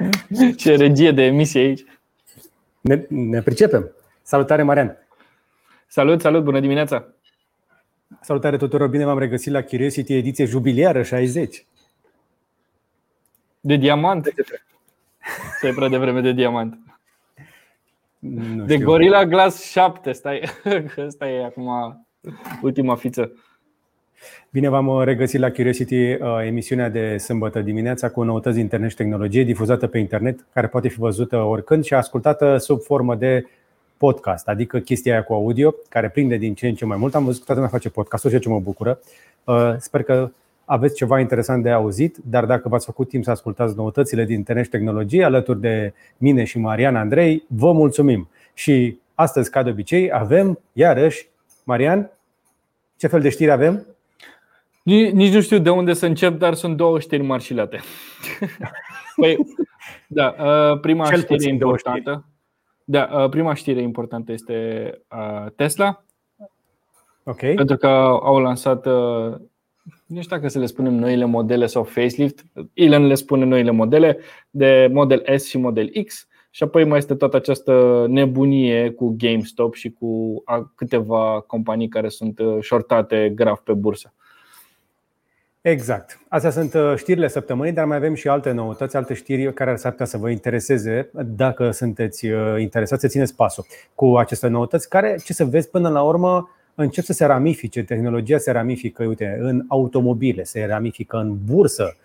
Ce regie de emisie aici. Ne, ne pricepem. Salutare, Marian! Salut, salut, bună dimineața! Salutare tuturor, bine v-am regăsit la Curiosity ediție jubiliară 60. De diamant? Se e prea devreme de diamant. Nu De știu. Gorilla Glass 7, stai, că ăsta e acum ultima fiță. Bine v-am regăsit la Curiosity, uh, emisiunea de sâmbătă dimineața cu noutăți din internet și tehnologie difuzată pe internet, care poate fi văzută oricând și ascultată sub formă de podcast, adică chestia aia cu audio, care prinde din ce în ce mai mult. Am văzut că toată lumea face podcast ceea ce mă bucură. Uh, Sper că aveți ceva interesant de auzit, dar dacă v-ați făcut timp să ascultați noutățile din internet și tehnologie alături de mine și Marian Andrei, vă mulțumim. Și astăzi, ca de obicei, avem iarăși, Marian, ce fel de știri avem? Ni- Nici nu știu de unde să încep, dar sunt două știri marșilate. Păi, da, uh, prima Cel știre puțin două importantă. Da, uh, prima știre importantă este uh, Tesla, Ok. pentru că au lansat uh, nu știu dacă să le spunem noile modele sau facelift. Elon le spune noile modele de Model S și Model X și apoi mai este toată această nebunie cu GameStop și cu a- câteva companii care sunt uh, shortate grav pe bursă. Exact. Astea sunt uh, știrile săptămânii, dar mai avem și alte noutăți, alte știri care ar s-ar putea să vă intereseze dacă sunteți uh, interesați să țineți pasul cu aceste noutăți, care, ce să vezi, până la urmă încep să se ramifice. Tehnologia se ramifică, uite, în automobile, se ramifică în bursă.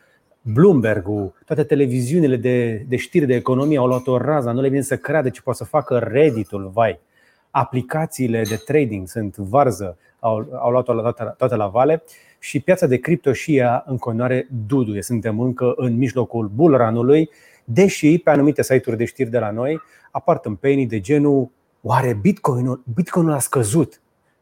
Bloomberg-ul, toate televiziunile de, de știri de economie au luat o rază, nu le vine să creadă ce poate să facă Reddit-ul, vai. Aplicațiile de trading sunt varză, au, au luat-o la toate, toate la vale și piața de cripto și ea în continuare duduie. Suntem încă în mijlocul bullrun-ului, deși pe anumite site-uri de știri de la noi apar tâmpenii de genul Oare Bitcoinul, Bitcoinul a scăzut?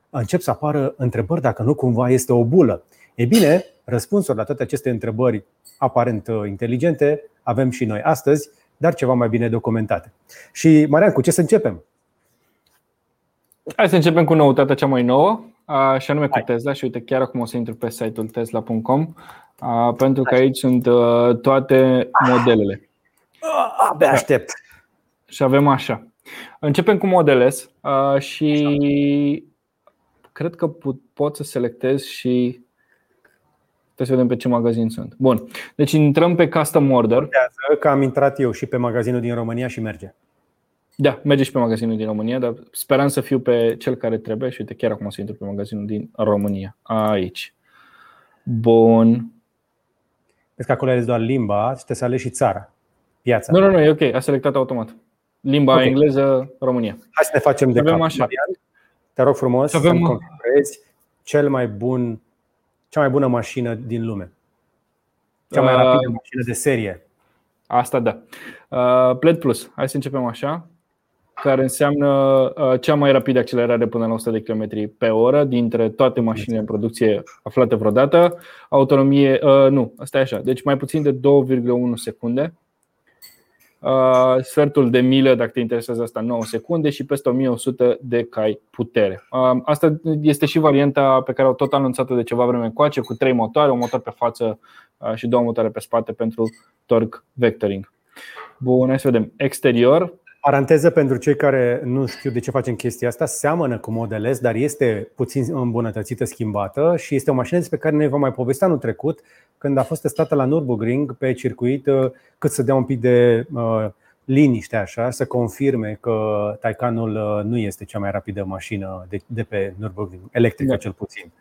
Încep să apară întrebări dacă nu cumva este o bulă. E bine, răspunsuri la toate aceste întrebări aparent uh, inteligente avem și noi astăzi, dar ceva mai bine documentate. Și Marian, cu ce să începem? Hai să începem cu noutatea cea mai nouă, a, și anume cu Hai. Tesla. Și uite, chiar acum o să intru pe site-ul tesla.com, a, pentru că aici sunt uh, toate modelele. Abia aștept. Și avem așa. Începem cu Model S uh, și cred că pu- pot să selectez și Trebuie să vedem pe ce magazin sunt. Bun. Deci intrăm pe Custom Order. Contează că am intrat eu și pe magazinul din România și merge. Da, merge și pe magazinul din România, dar speram să fiu pe cel care trebuie și uite, chiar acum o să intru pe magazinul din România. Aici. Bun. Vezi că acolo ales doar limba și trebuie să alegi și țara, piața. Nu, nu, nu, e ok. A selectat automat. Limba Ok. engleză, România. Hai să ne facem de Avem cap. așa. Marian, te rog frumos Avem- să-mi configurezi cel mai bun, cea mai bună mașină din lume. Cea mai Uh, rapidă mașină de serie. Asta da. Uh, Pled Plus. Hai să începem așa. Care înseamnă uh, cea mai rapidă accelerare până la 100 de km pe oră dintre toate mașinile în producție aflate vreodată. Autonomie, uh, nu, asta e așa. Deci mai puțin de 2,1 secunde. Uh, sfertul de milă, dacă te interesează asta, 9 secunde și peste 1100 de cai putere. Uh, Asta este și varianta pe care au tot anunțat de ceva vreme încoace, cu trei motoare, un motor pe față uh, și două motoare pe spate pentru torque vectoring. Bun, hai să vedem. Exterior, Paranteză pentru cei care nu știu de ce facem chestia asta, seamănă cu Model S, dar este puțin îmbunătățită, schimbată și este o mașină despre care noi vom mai povesti anul trecut, când a fost testată la Nürburgring pe circuit, uh, cât să dea un pic de uh, liniște așa, să confirme că Taycanul uh, nu este cea mai rapidă mașină de, de pe Nürburgring, electrică Da. cel puțin.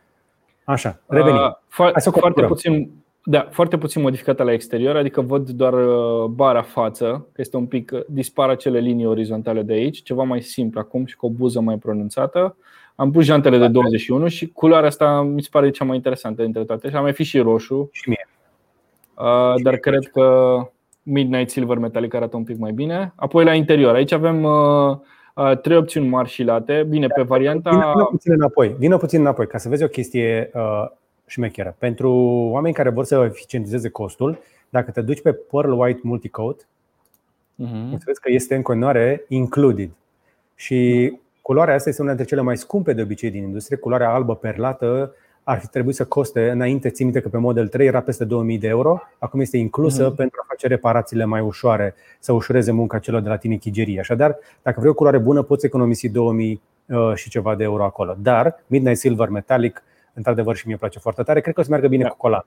Așa, revenim. Uh, fo- Hai să foarte configurăm. puțin, da, foarte puțin modificată la exterior, adică văd doar uh, bara față, că este un pic, uh, dispar acele linii orizontale de aici, ceva mai simplu acum și cu o buză mai pronunțată. Am pus jantele de 21 și culoarea asta mi se pare cea mai interesantă dintre toate. Și a mai fi și roșu, Și mie. uh, dar cred că Midnight Silver Metallic arată un pic mai bine. Apoi la interior, aici avem uh, uh, trei opțiuni mari și late. Bine, pe varianta. Vină puțin înapoi, vină puțin înapoi ca să vezi o chestie uh, șmecheră. Pentru oameni care vor să eficientizeze costul, dacă te duci pe Pearl White Multicoat, uh-huh. o să vezi că este în continuare included. Și culoarea asta este una dintre cele mai scumpe de obicei din industrie, culoarea albă perlată ar fi trebuit să coste, înainte țin minte că pe Model 3 era peste 2000 de euro, acum este inclusă mm-hmm. pentru a face reparațiile mai ușoare, să ușureze munca celor de la tine chigerie. Așadar, dacă vrei o culoare bună, poți economisi 2000 uh, și ceva de euro acolo. Dar Midnight Silver Metallic, într-adevăr și mie place foarte tare, cred că o să meargă bine da. cu colat.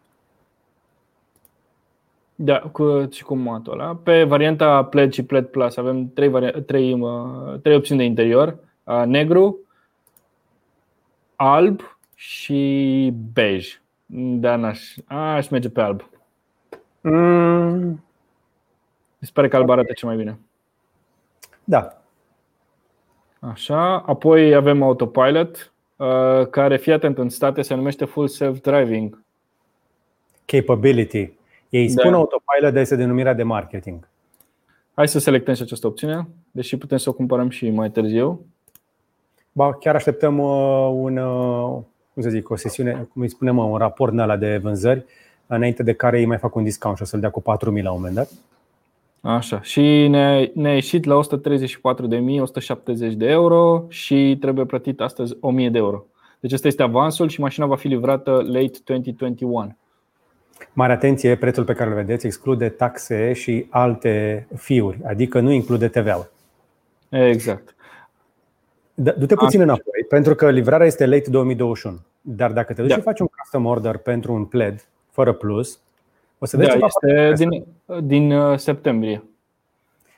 Da, cu, și cu matul ăla. Pe varianta Plaid și Plaid Plus avem trei, vari- trei, uh, trei opțiuni de interior. Uh, negru, alb și bej. Da, n-aș, aș merge pe alb. Mm. Mi se pare că alb arată cel mai bine. Da. Așa, apoi avem autopilot, uh, care, fii atent, în state se numește full self-driving. Capability. Ei spun da. autopilot, dar este denumirea de marketing. Hai să selectăm și această opțiune, deși putem să o cumpărăm și mai târziu. Ba, chiar așteptăm uh, un, uh, cum să zic, o sesiune, cum îi spunem, un raport în ala de vânzări, înainte de care ei mai fac un discount și o să-l dea cu 4.000 la un moment dat. Așa. Și ne, ne-a ieșit la 134.170 de euro și trebuie plătit astăzi 1.000 de euro. Deci ăsta este avansul și mașina va fi livrată late 2021. Mare atenție, prețul pe care îl vedeți exclude taxe și alte fiuri, adică nu include TVA-ul. Exact. Da, du-te puțin Așa. înapoi, pentru că livrarea este late 2021. Dar dacă te duci da. și faci un custom order pentru un pled fără plus, o să vezi da, este din, din uh, septembrie.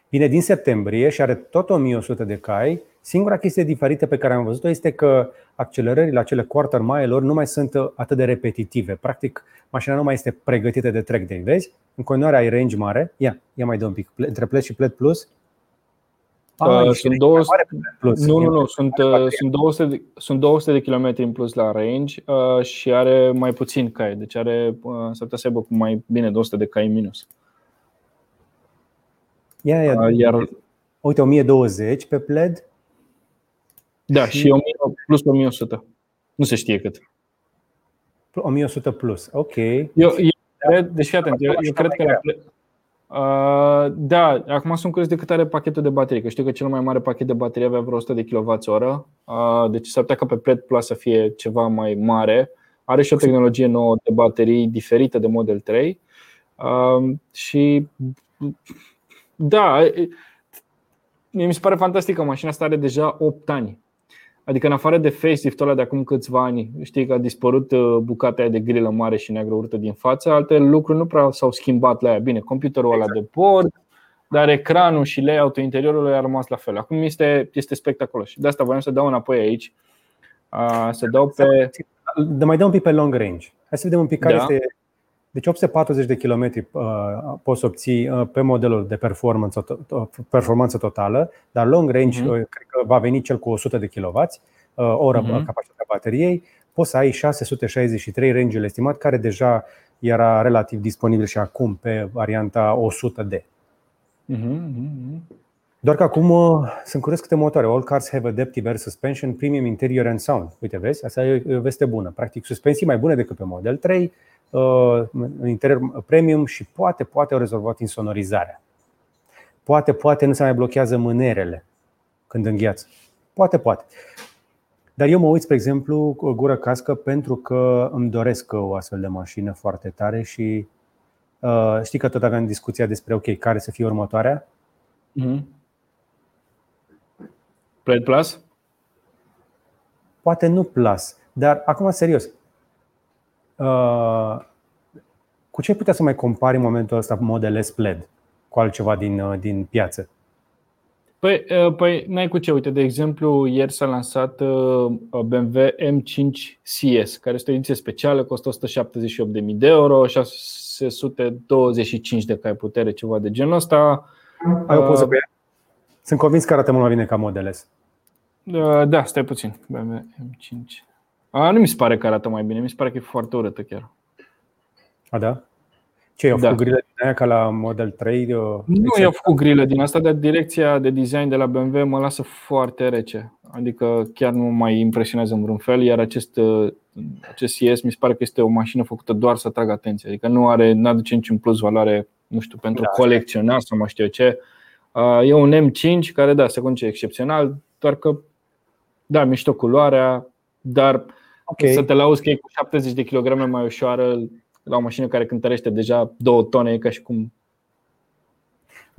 Vine din septembrie și are tot 1100 de cai. Singura chestie diferită pe care am văzut-o este că accelerările, acele quarter mile nu mai sunt uh, atât de repetitive. Practic, mașina nu mai este pregătită de track day. Vezi? În continuare ai range mare. Ia, ia mai dă un pic. Între pled și pled plus Uh, sunt 200, plus. Nu, nu, nu, sunt, uh, sunt, 200 de, sunt 200 de km în plus la range uh, și are mai puțin cai, deci are, uh, s-ar putea să aibă cu mai bine 200 de cai minus. Ia, ia, uh, iar, uite, 1020 pe pled. Da, și, și 1000 plus 1100. Nu se știe cât. 1100 plus, ok. Eu, eu cred, deci atent, eu, eu cred că la pled, Uh, da, acum sunt curios de cât are pachetul de baterie, că știu că cel mai mare pachet de baterie avea vreo 100 de kWh, uh, deci s-ar putea ca pe Pred Plus să fie ceva mai mare. Are și o tehnologie nouă de baterii diferită de Model 3 uh, și da, mi se pare fantastic că mașina asta are deja 8 ani. Adică în afară de facelift-ul ăla de acum câțiva ani, știi că a dispărut uh, bucata aia de grilă mare și neagră urtă din față, alte lucruri nu prea s-au schimbat la ea. Bine, computerul exact. ăla de bord, dar ecranul și layout-ul interiorului a rămas la fel. Acum este, este spectaculos și de asta voiam să dau înapoi aici. Să dau pe. Dar mai dau un pic pe long range. Hai să vedem un pic care da. este. Deci 840 de km uh, poți obții uh, pe modelul de performanță, performanță totală, dar long range uh-huh. cred că va veni cel cu 100 de kW, uh, oră uh-huh. capacitatea bateriei. Poți să ai 663 range-ul estimat, care deja era relativ disponibil și acum pe varianta 100D. Uh-huh. Doar că acum uh, sunt curios câte motoare. All cars have adaptive air suspension, premium interior and sound. Uite, vezi? Asta e o veste bună. Practic, suspensii mai bune decât pe Model 3, uh, în interior premium și poate, poate au rezolvat insonorizarea. Poate, poate nu se mai blochează mânerele când îngheață. Poate, poate. Dar eu mă uit, spre exemplu, cu o gură cască pentru că îmi doresc o astfel de mașină foarte tare și uh, știi că tot aveam discuția despre, ok, care să fie următoarea? Mm-hmm. Plate Plus? Poate nu Plus, dar acum serios. Uh, cu ce putea să mai compari în momentul ăsta Model S Plaid cu altceva din, uh, din piață? Păi, uh, păi n-ai cu ce. Uite, de exemplu, ieri s-a lansat BMW M5 CS, care este o ediție specială, costă 178.000 de euro, 625 de cai putere, ceva de genul ăsta. Ai o poză pe ea? Sunt convins că arată mult mai bine ca Model S. Da, stai puțin. BMW M5. A, nu mi se pare că arată mai bine, mi se pare că e foarte urâtă chiar. A, da? Ce, i-au făcut da. grile din aia ca la Model 3? Nu exact. i-au făcut grile din asta, dar direcția de design de la BMW mă lasă foarte rece. Adică chiar nu mai impresionează în vreun fel, iar acest, acest CS mi se pare că este o mașină făcută doar să atragă atenție. Adică nu are, nu aduce niciun plus valoare, nu știu, pentru da, colecționar sau mai știu eu ce. E un M5 care, da, se conduce excepțional, doar că, da, mișto culoarea, dar okay. să te lauzi că e cu 70 de kg mai ușoară la o mașină care cântărește deja 2 tone, e ca și cum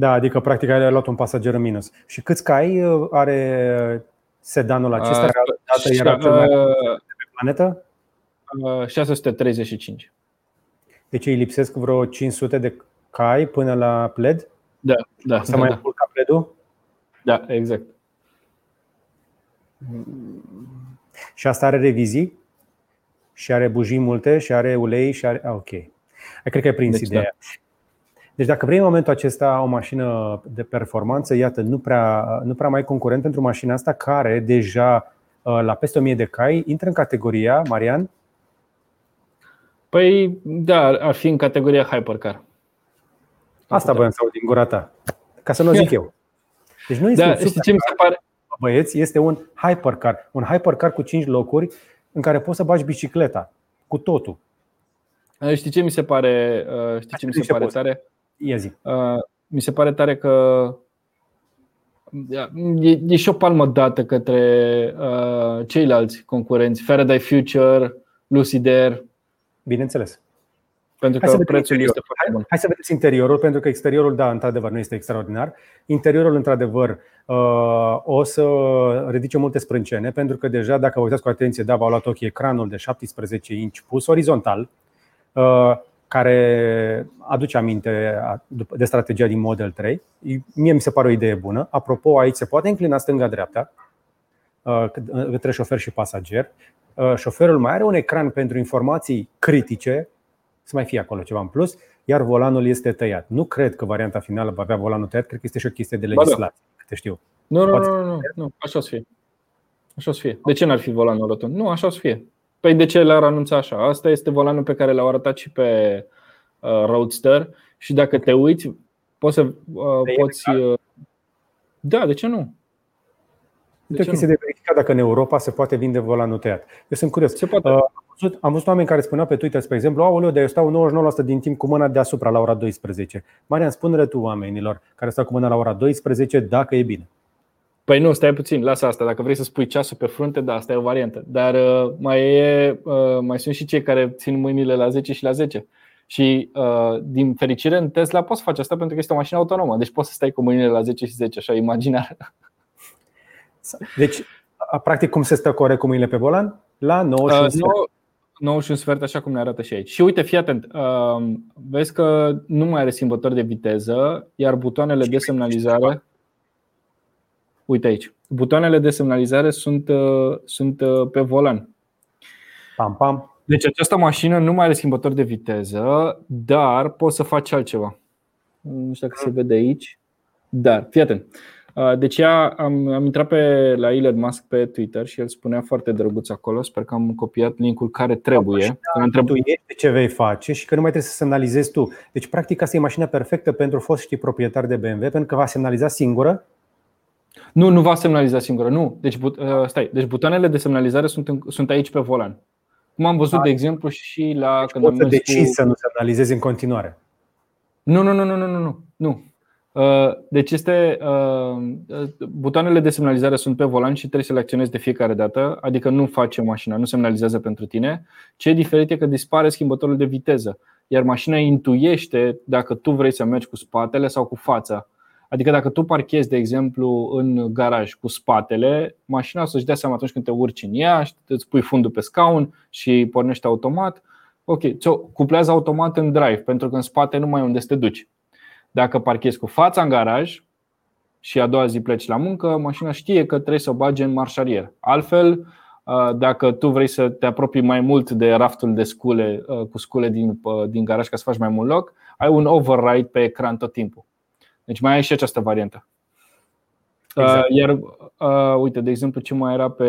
da, adică practic ai luat un pasager în minus. Și câți cai uh, are sedanul acesta? Uh, dată era cel mai uh, pe planetă? Uh, 635. Deci îi lipsesc vreo 500 de cai până la pled? Da, da. Să da, mai da. ca pledul? Da, exact. Și asta are revizii? Și are bujii multe? Și are ulei? Și are... Ah, ok. Cred că ai prins deci, ideea. Da. Deci dacă vrei în momentul acesta o mașină de performanță, iată, nu prea, nu prea mai concurent pentru mașina asta care deja uh, la peste 1000 de cai intră în categoria, Marian? Păi da, ar fi în categoria hypercar. Asta voiam să aud din gura ta, ca să nu zic eu. Deci nu este da, știi ce mi se pare? Băieți, este un hypercar, un hypercar cu 5 locuri în care poți să bagi bicicleta cu totul. Știi ce mi se pare, uh, știi ce mi se pare tare? Ia zi. Uh, mi se pare tare că e, e și o palmă dată către uh, ceilalți concurenți, Faraday Future, Lucid Air. Bineînțeles. Pentru că prețul este foarte bun. Hai să vedeți interiorul, pentru că exteriorul, da, într-adevăr, nu este extraordinar. Interiorul, într-adăvăr, uh, o să ridice multe sprâncene, pentru că deja, dacă vă uitați cu atenție, da, v-au luat ochii ecranul de 17 inch pus orizontal, uh, care aduce aminte de strategia din Model 3. Mie mi se pare o idee bună. Apropo, aici se poate înclina stânga-dreapta uh, între șofer și pasager. Uh, șoferul mai are un ecran pentru informații critice, să mai fie acolo ceva în plus, iar volanul este tăiat. Nu cred că varianta finală va avea volanul tăiat, cred că este și o chestie de da. legislație, te știu. Nu, nu, nu, nu, nu, așa o să fie. Așa o să fie. De ce n-ar fi volanul rotund? Nu, așa o să fie. Păi de ce le-ar anunța așa? Asta este volanul pe care l-au arătat și pe uh, Roadster și dacă te uiți, poți să uh, poți. Uh, da, de ce nu? De ce chestie de verificat dacă în Europa se poate vinde volanul tăiat. Eu sunt curios. Se poate. Uh, am văzut oameni care spuneau pe Twitter, spre exemplu, aoleu, dar eu stau 99% din timp cu mâna deasupra la ora 12. Marian, spune-le tu oamenilor care stau cu mâna la ora 12 dacă e bine. Păi nu, stai puțin, lasă asta. Dacă vrei să spui ceasul pe frunte, da, asta e o variantă. Dar uh, mai, e, uh, mai sunt și cei care țin mâinile la 10 și la 10. Și uh, din fericire în Tesla poți face asta pentru că este o mașină autonomă. Deci poți să stai cu mâinile la 10 și 10, așa imaginar. Deci, practic, cum se stă corect cu mâinile pe volan? La 9 și uh, 9, 9 și un sfert, așa cum ne arată și aici. Și uite, fii atent, uh, vezi că nu mai are schimbător de viteză, iar butoanele de semnalizare Uite aici. Butoanele de semnalizare sunt, uh, sunt uh, pe volan. Pam, pam. Deci această mașină nu mai are schimbător de viteză, dar poți să faci altceva. Nu știu dacă se vede aici. Dar, fii atent. Uh, deci am, am intrat pe la Elon Musk pe Twitter și el spunea foarte drăguț acolo, sper că am copiat linkul care trebuie. Da, întreb... Tu ești ce vei face și că nu mai trebuie să semnalizezi tu. Deci, practic, asta e mașina perfectă pentru foștii proprietari de BMW, pentru că va semnaliza singură nu, nu va semnaliza singură, nu. Deci, uh, stai, deci butoanele de semnalizare sunt, în, sunt aici pe volan. Cum am văzut, de exemplu, și la deci când am mers cu... să nu semnalizezi în continuare. Nu, nu, nu, nu, nu, nu. nu. Uh, deci este uh, butoanele de semnalizare sunt pe volan și trebuie să le acționezi de fiecare dată, adică nu face mașina, nu semnalizează pentru tine. Ce e diferit e că dispare schimbătorul de viteză, iar mașina intuiește dacă tu vrei să mergi cu spatele sau cu fața. Adică dacă tu parchezi, de exemplu, în garaj cu spatele, mașina o să-și dea seama atunci când te urci în ea, îți pui fundul pe scaun și pornește automat. Ok, ți-o cuplează automat în drive, pentru că în spate nu mai e unde să te duci. Dacă parchezi cu fața în garaj și a doua zi pleci la muncă, mașina știe că trebuie să o bage în marșarier. Altfel, dacă tu vrei să te apropii mai mult de raftul de scule cu scule din, din garaj ca să faci mai mult loc, ai un override pe ecran tot timpul. Deci mai ai și această variantă. Exact. Iar, uh, uite, de exemplu, ce mai era pe,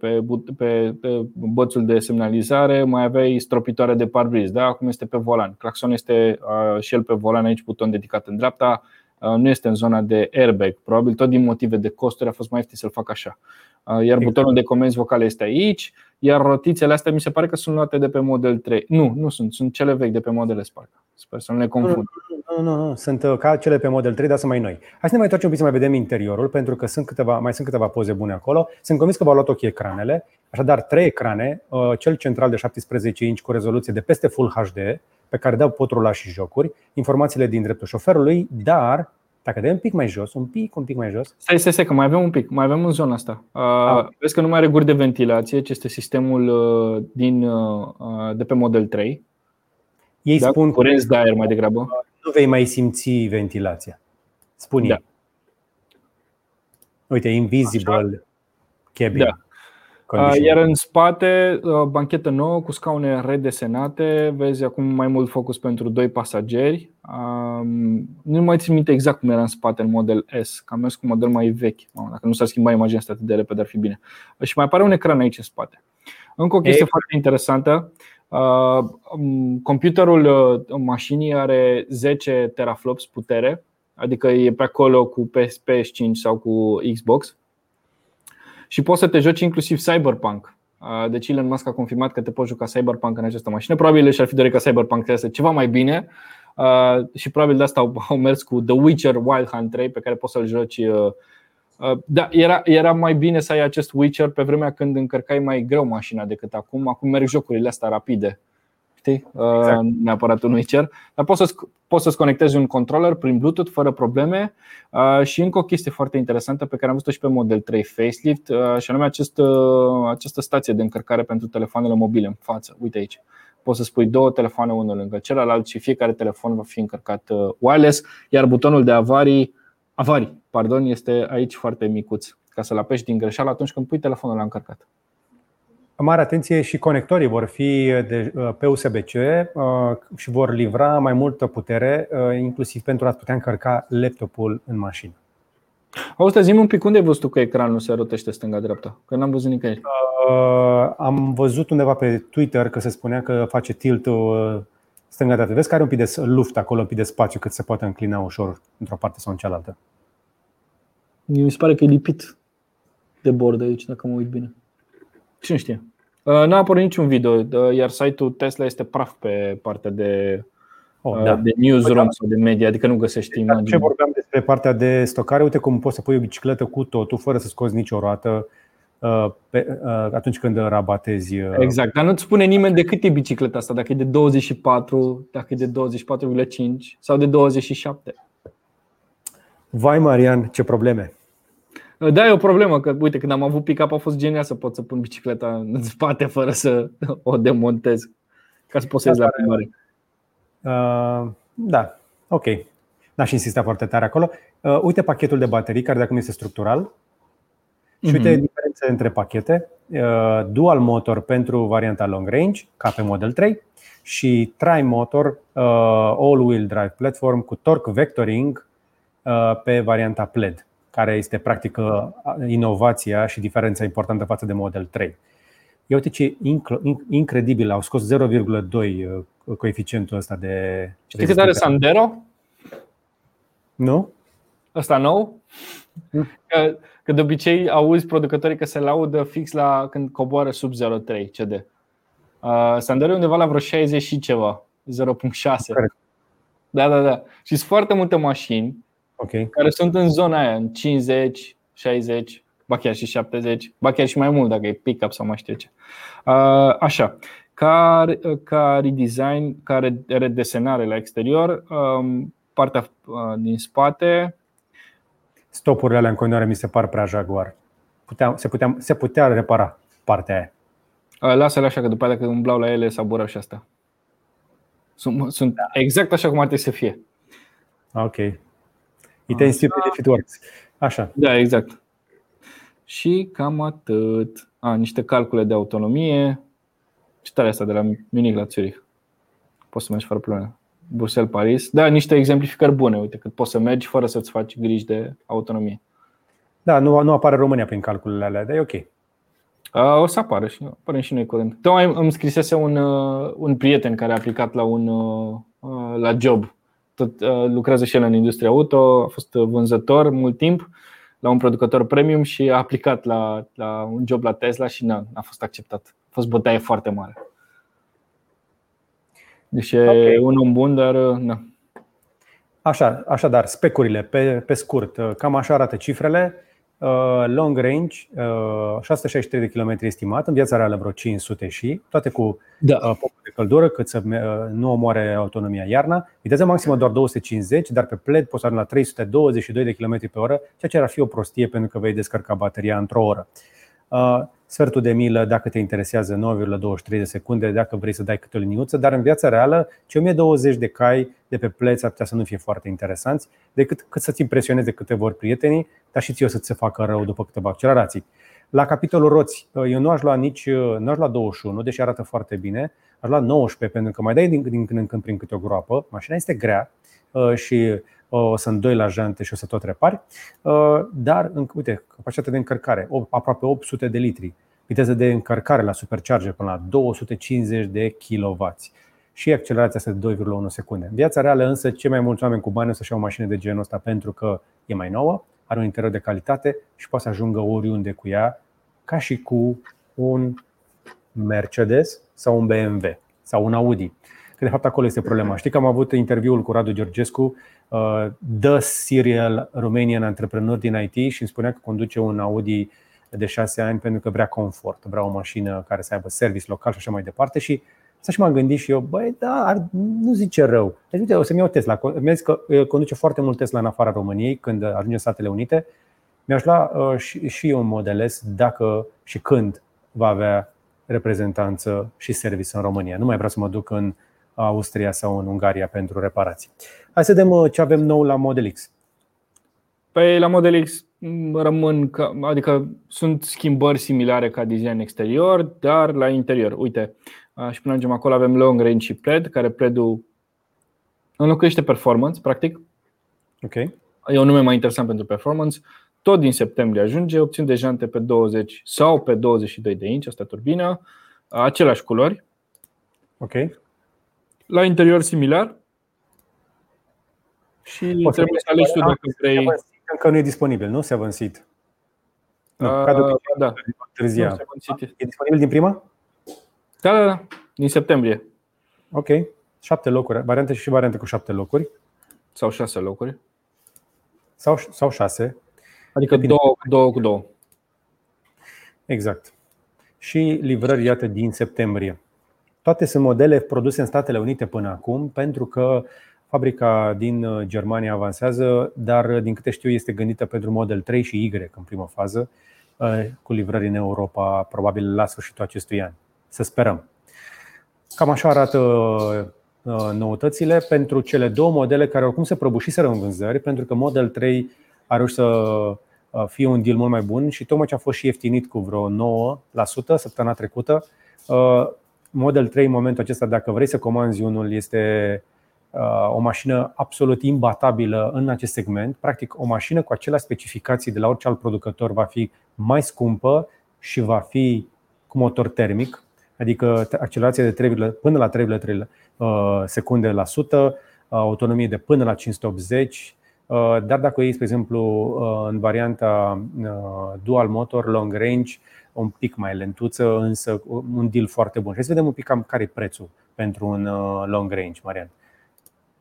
pe, pe, pe bățul de semnalizare, mai aveai stropitoare de parbriz, da? acum este pe volan. Claxon este uh, și el pe volan, aici buton dedicat în dreapta, uh, nu este în zona de airbag. Probabil tot din motive de costuri a fost mai ieftin să-l fac așa. Uh, iar exact. butonul de comenzi vocale este aici, iar rotițele astea mi se pare că sunt luate de pe Model 3. Nu, nu sunt, sunt cele vechi de pe Model S, parcă. Sper să nu le confund. Nu, nu, nu, sunt uh, ca cele pe Model 3, dar sunt mai noi. Hai să ne mai întoarcem un pic să mai vedem interiorul, pentru că sunt câteva, mai sunt câteva poze bune acolo. Sunt convins că v-au luat ochii ecranele. Așadar, trei ecrane, uh, cel central de 17 inch cu rezoluție de peste Full HD, pe care dau pot rula și jocuri, informațiile din dreptul șoferului, dar dacă dai un pic mai jos, un pic, un pic mai jos. Stai, stai, stai, că mai avem un pic, mai avem în zona asta. Uh, ah. Vezi că nu mai are guri de ventilație, ce este sistemul uh, din, uh, de pe Model 3. Ei da? spun curenți de aer mai degrabă. Nu vei mai simți ventilația. Spune. Da. Uite, invisible Așa. cabin. Da. Iar în spate, banchetă nouă cu scaune redesenate. Vezi acum mai mult focus pentru doi pasageri. Nu mai țin minte exact cum era în spate în model S, că am mers cu model mai vechi. Dacă nu s-ar schimba imaginea asta atât de repede, ar fi bine. Și mai apare un ecran aici în spate. Încă o chestie Ei. foarte interesantă. Computerul mașinii are 10 teraflops putere, adică e pe acolo cu PS5 sau cu Xbox și poți să te joci inclusiv Cyberpunk. Deci Elon Musk a confirmat că te poți juca Cyberpunk în această mașină. Probabil și-ar fi dorit ca Cyberpunk să este ceva mai bine și probabil de asta au, au mers cu The Witcher Wild Hunt 3 pe care poți să-l joci da, era, era mai bine să ai acest Witcher pe vremea când încărcai mai greu mașina decât acum. Acum merg jocurile astea rapide știi? Exact. Uh, neapărat un Witcher. Dar poți, să poți să-ți conectezi un controller prin Bluetooth fără probleme uh, și încă o chestie foarte interesantă pe care am văzut-o și pe Model 3 Facelift uh, și anume acest, această stație de încărcare pentru telefoanele mobile în față. Uite aici. Poți să spui două telefoane unul lângă celălalt și fiecare telefon va fi încărcat wireless, iar butonul de avarii, avarii pardon, este aici foarte micuț ca să-l apeși din greșeală atunci când pui telefonul la încărcat mare atenție și conectorii vor fi de, uh, pe USB-C uh, și vor livra mai multă putere, uh, inclusiv pentru a putea încărca laptopul în mașină. Auzi, zi un pic unde ai văzut tu că ecranul se rotește stânga-dreapta? Că n-am văzut nicăieri. Uh, am văzut undeva pe Twitter că se spunea că face tilt-ul stânga-dreapta. Vezi că are un pic de luft acolo, un pic de spațiu cât se poate înclina ușor într-o parte sau în cealaltă. Mi se pare că e lipit de bord aici, dacă mă uit bine. Cine știe? Uh, nu a apărut niciun video, uh, iar site-ul Tesla este praf pe partea de, oh, uh, da. de newsroom păi, sau de media, adică nu găsești imagini. Ce vorbeam despre partea de stocare, uite cum poți să pui o bicicletă cu totul, fără să scoți nicio roată pe, atunci când rabatezi. Exact, dar nu-ți spune nimeni de cât e bicicleta asta, dacă e de 24, dacă e de 24,5 sau de 27. Vai, Marian, ce probleme! Da, e o problemă, că uite, când am avut pick-up a fost genial să pot să pun bicicleta în spate fără să o demontez, ca să pot să ies la primare. Uh, da, ok. N-aș insista foarte tare acolo. Uh, uite pachetul de baterii, care de acum este structural. Și uite mm-hmm. diferența între pachete. Uh, dual motor pentru varianta long range, ca pe Model 3, și tri-motor uh, all-wheel drive platform cu torque vectoring uh, pe varianta PLED care este practic inovația și diferența importantă față de Model 3. Ia uite ce incredibil, au scos 0,2 uh, coeficientul ăsta de. Știi cât are Sandero? Nu? Ăsta nou? Mm. Că, că de obicei auzi producătorii că se laudă fix la când coboară sub 0,3 CD. Uh, Sandero e undeva la vreo 60 și ceva, 0.6. Da, da, da. Și sunt foarte multe mașini okay. care sunt în zona aia, în 50, 60, ba chiar și 70, ba chiar și mai mult dacă e pick-up sau mai știu ce. Așa, ca, ca redesign, ca redesenare la exterior, partea din spate. Stopurile alea în continuare mi se par prea Jaguar. Putea, se, putea, se putea repara partea aia. Lasă-le așa, că după aceea dacă umblau la ele, s-a și asta. Sunt, sunt da. exact așa cum ar trebui să fie. Ok. It ain't stupid if it works. Așa. Da, exact. Și cam atât. A, niște calcule de autonomie. Ce tare asta de la Munich la Zurich. Poți să mergi fără probleme. Bruxelles, Paris. Da, niște exemplificări bune. Uite, cât poți să mergi fără să-ți faci griji de autonomie. Da, nu, nu apare România prin calculele alea, dar e ok. O să apară și apărem și noi curând. Tocmai îmi scrisese un, un prieten care a aplicat la un la job. Tot lucrează și el în industria auto, a fost vânzător mult timp la un producător premium și a aplicat la, la un job la Tesla și n-a, a fost acceptat. A fost bătaie foarte mare. Deci e okay. un om bun, dar na. Așa, așadar, specurile pe, pe scurt, cam așa arată cifrele. Uh, long range, 663 uh, de km estimat, în viața reală vreo 500 și, toate cu da. Uh, popă de căldură, cât să nu omoare autonomia iarna. Viteză maximă doar 250, dar pe pled poți ajunge la 322 de km pe oră, ceea ce ar fi o prostie pentru că vei descărca bateria într-o oră sfertul de milă dacă te interesează 9,23 de secunde, dacă vrei să dai câte o liniuță, dar în viața reală, ce 1020 de cai de pe pleți ar putea să nu fie foarte interesanți, decât cât să-ți impresioneze câte vor prietenii, dar și ție o să ți se facă rău după câteva accelerații. La capitolul roți, eu nu aș lua nici nu aș lua 21, deși arată foarte bine, aș lua 19 pentru că mai dai din, din când în când prin câte o groapă, mașina este grea uh, și o să îndoi la jante și o să tot repari. Uh, dar, uite, capacitatea de încărcare, aproape 800 de litri, viteză de încărcare la supercharger până la 250 de kW și accelerația asta de 2,1 secunde. În viața reală însă, cei mai mulți oameni cu bani o să-și iau o mașină de genul ăsta pentru că e mai nouă, are un interior de calitate și poate să ajungă oriunde cu ea, ca și cu un Mercedes sau un BMW sau un Audi. Că de fapt acolo este problema. Știi că am avut interviul cu Radu Georgescu Uh, the serial Romanian Entrepreneur din IT și îmi spunea că conduce un Audi de 6 ani pentru că vrea confort, vrea o mașină care să aibă service local și așa mai departe și să și m-am gândit și eu, băi, da, ar, nu zice rău. Deci, uite, o să-mi iau Tesla. Mi-a zis că uh, conduce foarte mult Tesla în afara României, când ajunge în Statele Unite. Mi-aș lua uh, și, și eu un Model S dacă și când va avea reprezentanță și service în România. Nu mai vreau să mă duc în Austria sau în Ungaria pentru reparații. Hai să vedem uh, ce avem nou la Model X. Păi la Model X mm, rămân, adică sunt schimbări similare ca design exterior, dar la interior. Uite, și până ajungem acolo avem long range și pred, care predul înlocuiește performance, practic. Ok. E un nume mai interesant pentru performance. Tot din septembrie ajunge, opțiuni de jante pe 20 sau pe 22 de inch, asta turbina, aceleași culori. Ok. La interior similar, și Poți trebuie să alegi tu dacă vrei. Încă nu e disponibil, nu? Seven Seat. Nu, uh, da. Târzia. E disponibil din prima? Da, da, da. Din septembrie. Ok. Șapte locuri. Variante și variante cu șapte locuri. Sau șase locuri. Sau, sau șase. Adică două, două cu două. Exact. Și livrări, iată, din septembrie. Toate sunt modele produse în Statele Unite până acum, pentru că Fabrica din uh, Germania avansează, dar uh, din câte știu este gândită pentru Model 3 și Y în primă fază, uh, cu livrări în Europa probabil la sfârșitul acestui an. Să sperăm. Cam așa arată noutățile pentru cele două modele care oricum se prăbușiseră în vânzări, pentru că Model 3 a reușit să fie un deal mult mai bun și tocmai ce a fost și ieftinit cu vreo 9% săptămâna trecută. Model 3 în momentul acesta, dacă vrei să comanzi unul, este Uh, o mașină absolut imbatabilă în acest segment. Practic, o mașină cu aceleași specificații de la orice alt producător va fi mai scumpă și va fi cu motor termic, adică accelerație de 3, până la 3,3 uh, secunde la sută, uh, autonomie de până la 580, dar dacă iei, spre exemplu, în varianta dual motor, long range, un pic mai lentuță, însă un deal foarte bun. Hai să vedem un pic cam care e prețul pentru un long range, Marian.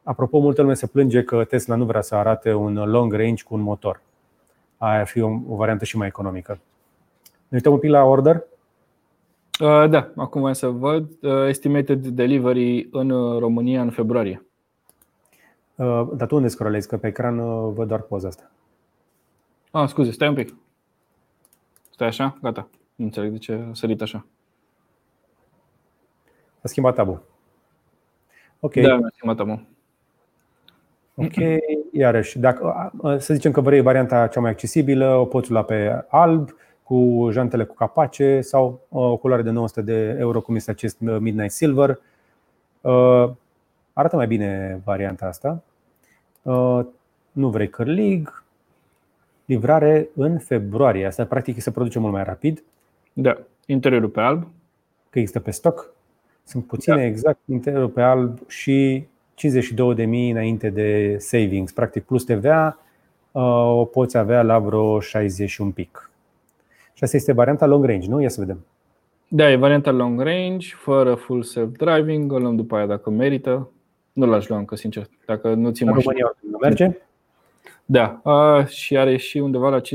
Apropo, multă lume se plânge că Tesla nu vrea să arate un long range cu un motor. Aia ar fi o, o variantă și mai economică. Ne uităm un pic la order? Uh, da, acum voi să văd. Uh, estimated delivery în uh, România în februarie. Uh, dar tu unde scrollezi? Că pe ecran uh, văd doar poza asta. Ah, scuze, stai un pic. Stai așa? Gata. Nu înțeleg de ce a sărit așa. A schimbat tabul. Ok. Da, a schimbat tabul. Ok, iarăși, dacă, să zicem că vrei varianta cea mai accesibilă, o poți lua pe alb, cu jantele cu capace sau o culoare de 900 de euro, cum este acest Midnight Silver. Arată mai bine varianta asta. Nu vrei cârlig. livrare în februarie. Asta practic se produce mult mai rapid. Da, interiorul pe alb. Că există pe stoc. Sunt puține da. exact interiorul pe alb și 52.000 înainte de savings, practic plus TVA, uh, o poți avea la vreo 60 și un pic. Și asta este varianta long range, nu? Ia să vedem. Da, e varianta long range, fără full self-driving, o luăm după aia dacă merită. Nu l-aș lua încă, sincer. Dacă nu ți mașină. România nu merge? Da, a, și are și undeva la 52.670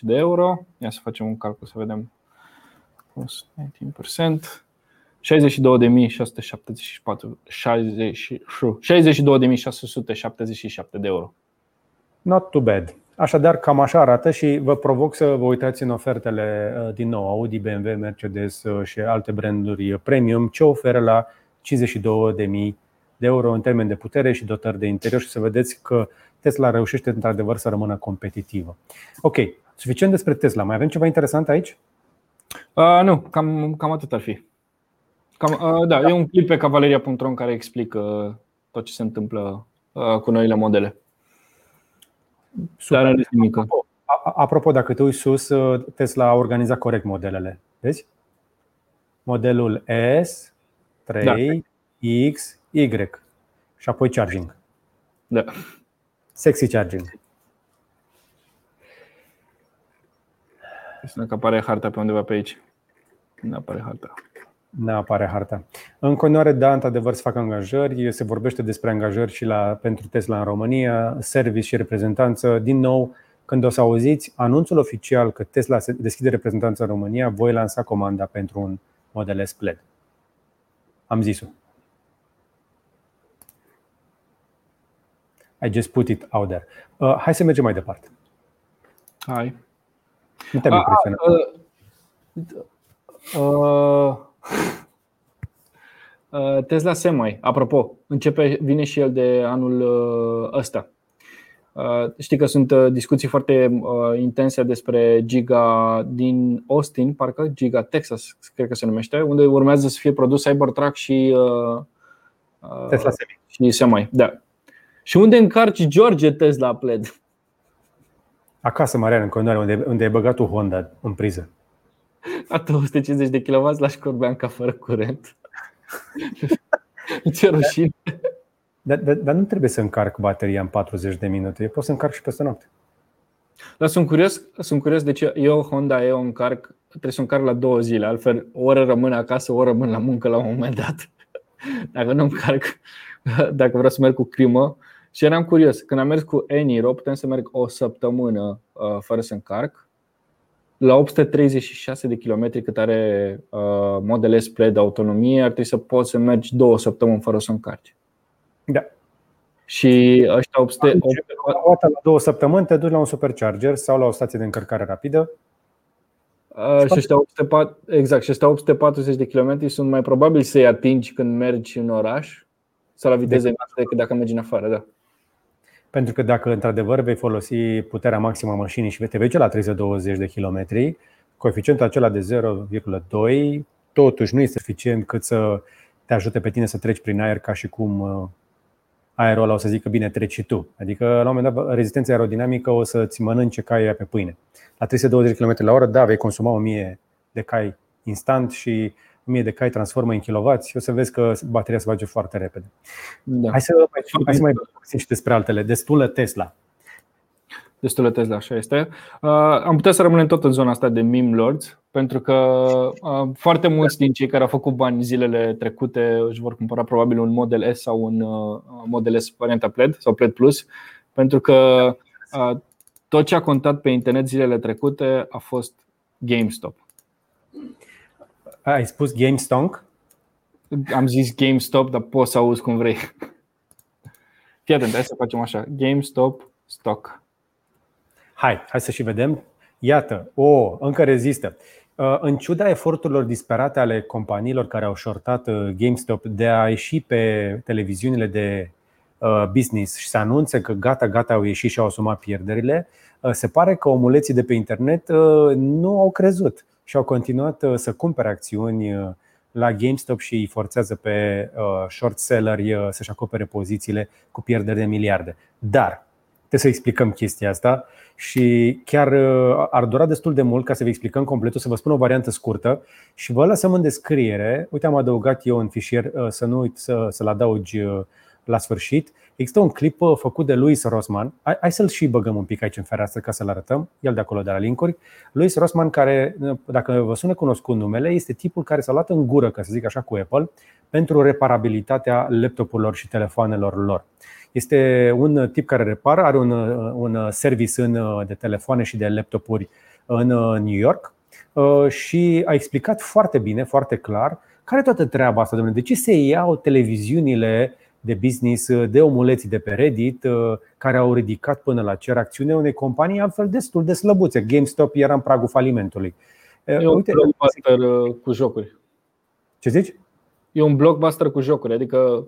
de euro. Ia să facem un calcul să vedem. 19%. 62.674 62.677 de euro. Not too bad. Așadar, cam așa arată și vă provoc să vă uitați în ofertele uh, din nou Audi, BMW, Mercedes uh, și alte branduri premium ce oferă la 52.000 de euro în termen de putere și dotări de interior și să vedeți că Tesla reușește într-adevăr să rămână competitivă. Ok, suficient despre Tesla. Mai avem ceva interesant aici? Uh, nu, cam, cam atât ar fi. Cam, uh, da, da, e un clip pe cavaleria.ro în care explică tot ce se întâmplă uh, cu noile modele. Super. Dar nimic. Apropo, apropo, dacă te uiți sus, uh, Tesla a organizat corect modelele. Vezi? Modelul S, 3, da. X, Y și apoi charging. Da. Sexy charging. Să că apare harta pe undeva pe aici. Nu apare harta. Nu apare harta. În continuare, da, într-adevăr, se fac angajări. Se vorbește despre angajări și la, pentru Tesla în România, service și reprezentanță. Din nou, când o să auziți anunțul oficial că Tesla se deschide reprezentanța în România, voi lansa comanda pentru un model S Plaid. Am zis-o. I just put it out there. Uh, hai să mergem mai departe. Hai. Nu te-am impresionat. Uh, uh, uh, Tesla Semi, apropo, începe, vine și el de anul uh, ăsta. Uh, știi că sunt discuții foarte intense despre Giga din Austin, parcă Giga Texas, cred că se numește, unde urmează să fie produs Cybertruck și Tesla Semi. Și Semi, da. Și unde încarci George Tesla pled? Acasă, Marian, în continuare, unde, unde e băgat Honda în priză. A 250 de kW la Școrbeanca fără curent. Ce rușine. Dar, dar, dar nu trebuie să încarc bateria în 40 de minute, eu pot să încarc și peste noapte. Dar sunt curios, sunt curios de ce eu Honda eu încarc, trebuie să încarc la două zile, altfel o oră rămân acasă, o oră rămân la muncă la un moment dat. Dacă nu încarc, dacă vreau să merg cu crimă. Și eram curios, când am mers cu Eniro, putem să merg o săptămână uh, fără să încarc la 836 de kilometri cât are uh, Model S Play de autonomie, ar trebui să poți să mergi două săptămâni fără să încarci. Da. Și ăștia 800, o dată la două săptămâni te duci la un supercharger sau la o stație de încărcare rapidă. Uh, și ăștia 840, exact, și ăștia 840 de km sunt mai probabil să-i atingi când mergi în oraș sau la viteze decât dacă mergi în afară, da. Pentru că dacă într-adevăr vei folosi puterea maximă a mașinii și te vei la 320 de km, coeficientul acela de 0,2 totuși nu este suficient cât să te ajute pe tine să treci prin aer ca și cum uh, aerul ăla o să zică bine treci și tu. Adică la un moment dat rezistența aerodinamică o să-ți mănânce caia pe pâine. La 320 km la oră, da, vei consuma 1000 de cai instant și 1000 de cai transformă în kilovați, o să vezi că bateria se face foarte repede. Da. Hai să mai, hai să mai vorbim și despre altele. Destulă Tesla. Destulă Tesla, așa este. Uh, am putea să rămânem tot în zona asta de meme lords, pentru că uh, foarte mulți din cei care au făcut bani zilele trecute își vor cumpăra probabil un Model S sau un uh, Model S varianta Plaid sau Plaid Plus, pentru că tot ce a contat pe internet zilele trecute a fost GameStop. Ai spus GameStonk? Am zis GameStop, dar poți să auzi cum vrei. Fii atent, hai să facem așa. GameStop stock. Hai, hai să și vedem. Iată, o, oh, încă rezistă. Uh, în ciuda eforturilor disperate ale companiilor care au shortat uh, GameStop de a ieși pe televiziunile de uh, business și să anunțe că gata, gata, au ieșit și au asumat pierderile, se pare că omuleții de pe internet nu au crezut și au continuat uh, să cumpere acțiuni uh, la GameStop și îi forțează pe uh, short selleri să-și acopere pozițiile cu pierderi de miliarde. Dar trebuie să explicăm chestia asta și chiar uh, ar dura destul de mult ca să vă explicăm complet. O să vă spun o variantă scurtă și vă lăsăm în descriere. Uite, am adăugat eu în fișier, uh, să nu uit să, să-l adaugi uh, la sfârșit. Există un clip făcut de Louis Rossman. Hai, hai să-l și băgăm un pic aici în fereastră ca să-l arătăm. El de acolo de la linkuri. Louis Rossman, care, dacă vă sună cunoscut numele, este tipul care s-a luat în gură, ca să zic așa, cu Apple pentru reparabilitatea laptopurilor și telefoanelor lor. Este un tip care repară, are un, un service în, de telefoane și de laptopuri în New York și a explicat foarte bine, foarte clar, care toată treaba asta, domnule, de ce se iau televiziunile de business de omuleții de pe Reddit care au ridicat până la cer acțiune unei companii altfel destul de slăbuțe. GameStop era în pragul falimentului. E un Uite, blockbuster cu jocuri. Ce zici? E un blockbuster cu jocuri, adică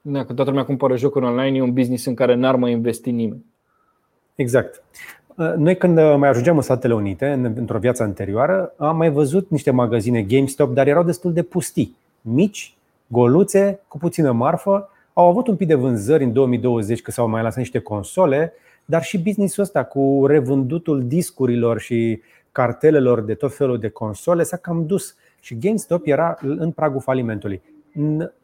dacă toată lumea cumpără jocuri online, e un business în care n-ar mai investi nimeni. Exact. Noi când mai ajungeam în Statele Unite, într-o viață anterioară, am mai văzut niște magazine GameStop, dar erau destul de pustii. Mici, goluțe, cu puțină marfă. Au avut un pic de vânzări în 2020 că s-au mai lăsat niște console, dar și businessul ăsta cu revândutul discurilor și cartelelor de tot felul de console s-a cam dus. Și GameStop era în pragul falimentului.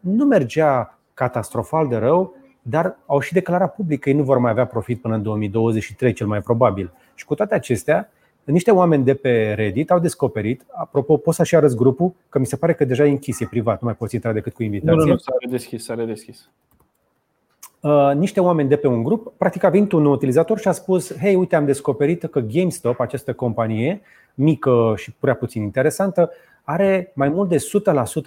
Nu mergea catastrofal de rău, dar au și declarat public că ei nu vor mai avea profit până în 2023, cel mai probabil. Și cu toate acestea, niște oameni de pe Reddit au descoperit, apropo, poți să-și arăți grupul, că mi se pare că deja e închis, e privat, nu mai poți intra decât cu invitație. Nu, nu, nu s-a redeschis, s-a redeschis. Uh, niște oameni de pe un grup, practic a venit un utilizator și a spus Hei, uite, am descoperit că GameStop, această companie mică și prea puțin interesantă, are mai mult de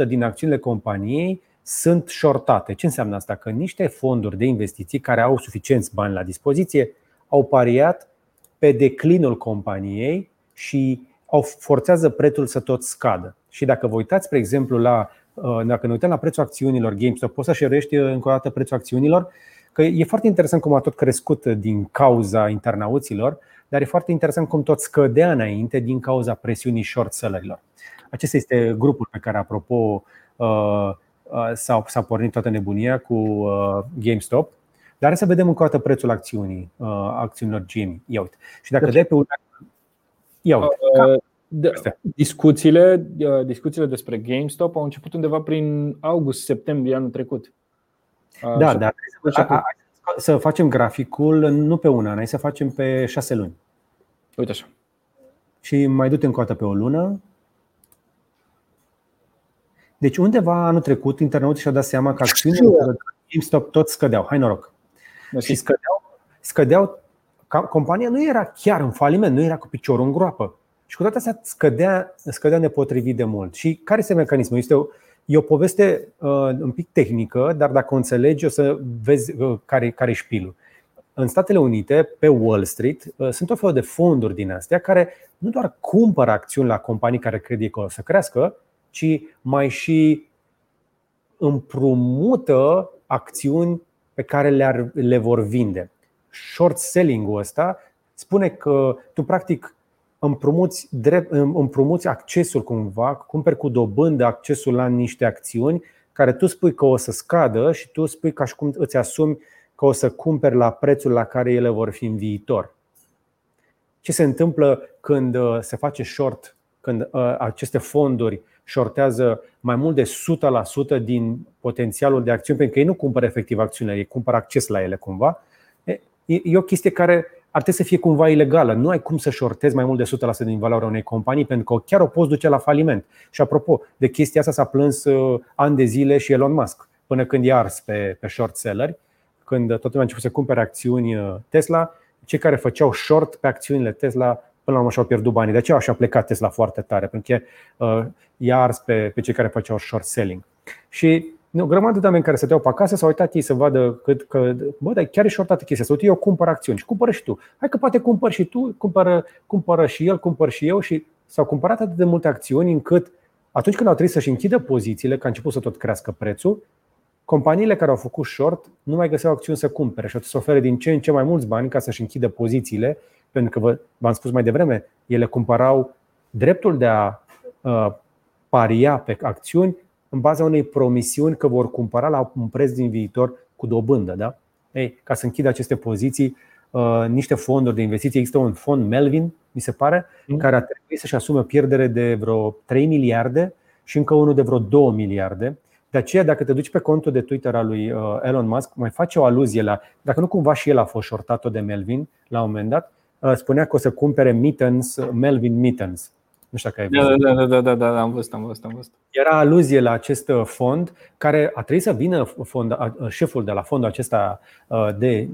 100% din acțiunile companiei sunt shortate. Ce înseamnă asta? Că niște fonduri de investiții care au suficienți bani la dispoziție au pariat pe declinul companiei și au forțează prețul să tot scadă. Și dacă vă uitați, spre exemplu, la uh, dacă ne uităm la prețul acțiunilor GameStop, poți să șerești uh, încă o dată prețul acțiunilor, că e foarte interesant cum a tot crescut din cauza internauților, dar e foarte interesant cum tot scădea înainte din cauza presiunii short sellerilor. Acesta este grupul pe care, apropo, uh, Uh, s-a, s-a pornit toată nebunia cu uh, GameStop. Dar să vedem încă o dată prețul acțiunii, uh, acțiunilor GME. Ia uite. Și dacă deci, dai pe un. Ia uite. De, discuțiile, discuțiile despre GameStop au început undeva prin august-septembrie anul trecut. Da, dar să, să facem graficul nu pe un an, hai să facem pe șase luni. Uite așa. Și mai du-te încă o dată pe o lună deci undeva anul trecut, internauții și-au dat seama că acțiunile de GameStop tot scădeau. Hai noroc. Și scădeau, scădeau compania nu era chiar în faliment, nu era cu piciorul în groapă. Și cu toate astea scădea, scădea nepotrivit de mult. Și care este mecanismul? Este o, e o poveste uh, un pic tehnică, dar dacă o înțelegi, o să vezi uh, care, care e șpilul. În Statele Unite, pe Wall Street, uh, sunt o fel de fonduri din astea care nu doar cumpără acțiuni la companii care cred că o să crească, ci mai și împrumută acțiuni pe care le, le vor vinde. Short selling-ul ăsta spune că tu practic împrumuți, drept, împrumuți accesul cumva, cumperi cu dobândă accesul la niște acțiuni care tu spui că o să scadă și tu spui ca și cum îți asumi că o să cumperi la prețul la care ele vor fi în viitor. Ce se întâmplă când uh, se face short, când uh, aceste fonduri shortează mai mult de 100% din potențialul de acțiuni, pentru că ei nu cumpără efectiv acțiunile, ei cumpără acces la ele cumva. E o chestie care ar trebui să fie cumva ilegală. Nu ai cum să shortezi mai mult de 100% din valoarea unei companii, pentru că chiar o poți duce la faliment. Și apropo, de chestia asta s-a plâns uh, ani de zile și Elon Musk, până când i-a ars pe, pe short seller, când toată lumea a început să cumpere acțiuni uh, Tesla, cei care făceau short pe acțiunile Tesla până la urmă și-au pierdut banii. De aceea și-a plecat Tesla foarte tare, pentru că uh, i-a ars pe, pe cei care făceau short selling. Și o grămadă de oameni care stăteau pe acasă s-au uitat ei să vadă cât, că, bă, dar chiar e shortată chestia asta. Uite, eu cumpăr acțiuni și cumpără și tu. Hai că poate cumpăr și tu, cumpără, cumpără și el, cumpăr și eu și s-au cumpărat atât de multe acțiuni încât atunci când au trebuit să-și închidă pozițiile, că a început să tot crească prețul, companiile care au făcut short nu mai găseau acțiuni să cumpere și au să ofere din ce în ce mai mulți bani ca să-și închidă pozițiile pentru că v-am spus mai devreme, ele cumpărau dreptul de a uh, paria pe acțiuni în baza unei promisiuni că vor cumpăra la un preț din viitor cu dobândă. Da? Ei, ca să închidă aceste poziții, niște fonduri de investiții. Există un fond Melvin, mi se pare, mm. care a trebuit să-și asume pierdere de vreo 3 miliarde și încă unul de vreo 2 miliarde. De aceea, dacă te duci pe contul de Twitter al lui Elon Musk, mai face o aluzie la, dacă nu cumva și el a fost shortat de Melvin la un moment dat, spunea că o să cumpere Mittens, Melvin Mittens. Nu știu dacă ai văzut. Da, da, da, da, da, da, am văzut, am văzut, am văzut. Era aluzie la acest uh, fond care a trebuit să vină fond, uh, șeful de la fondul acesta uh, de,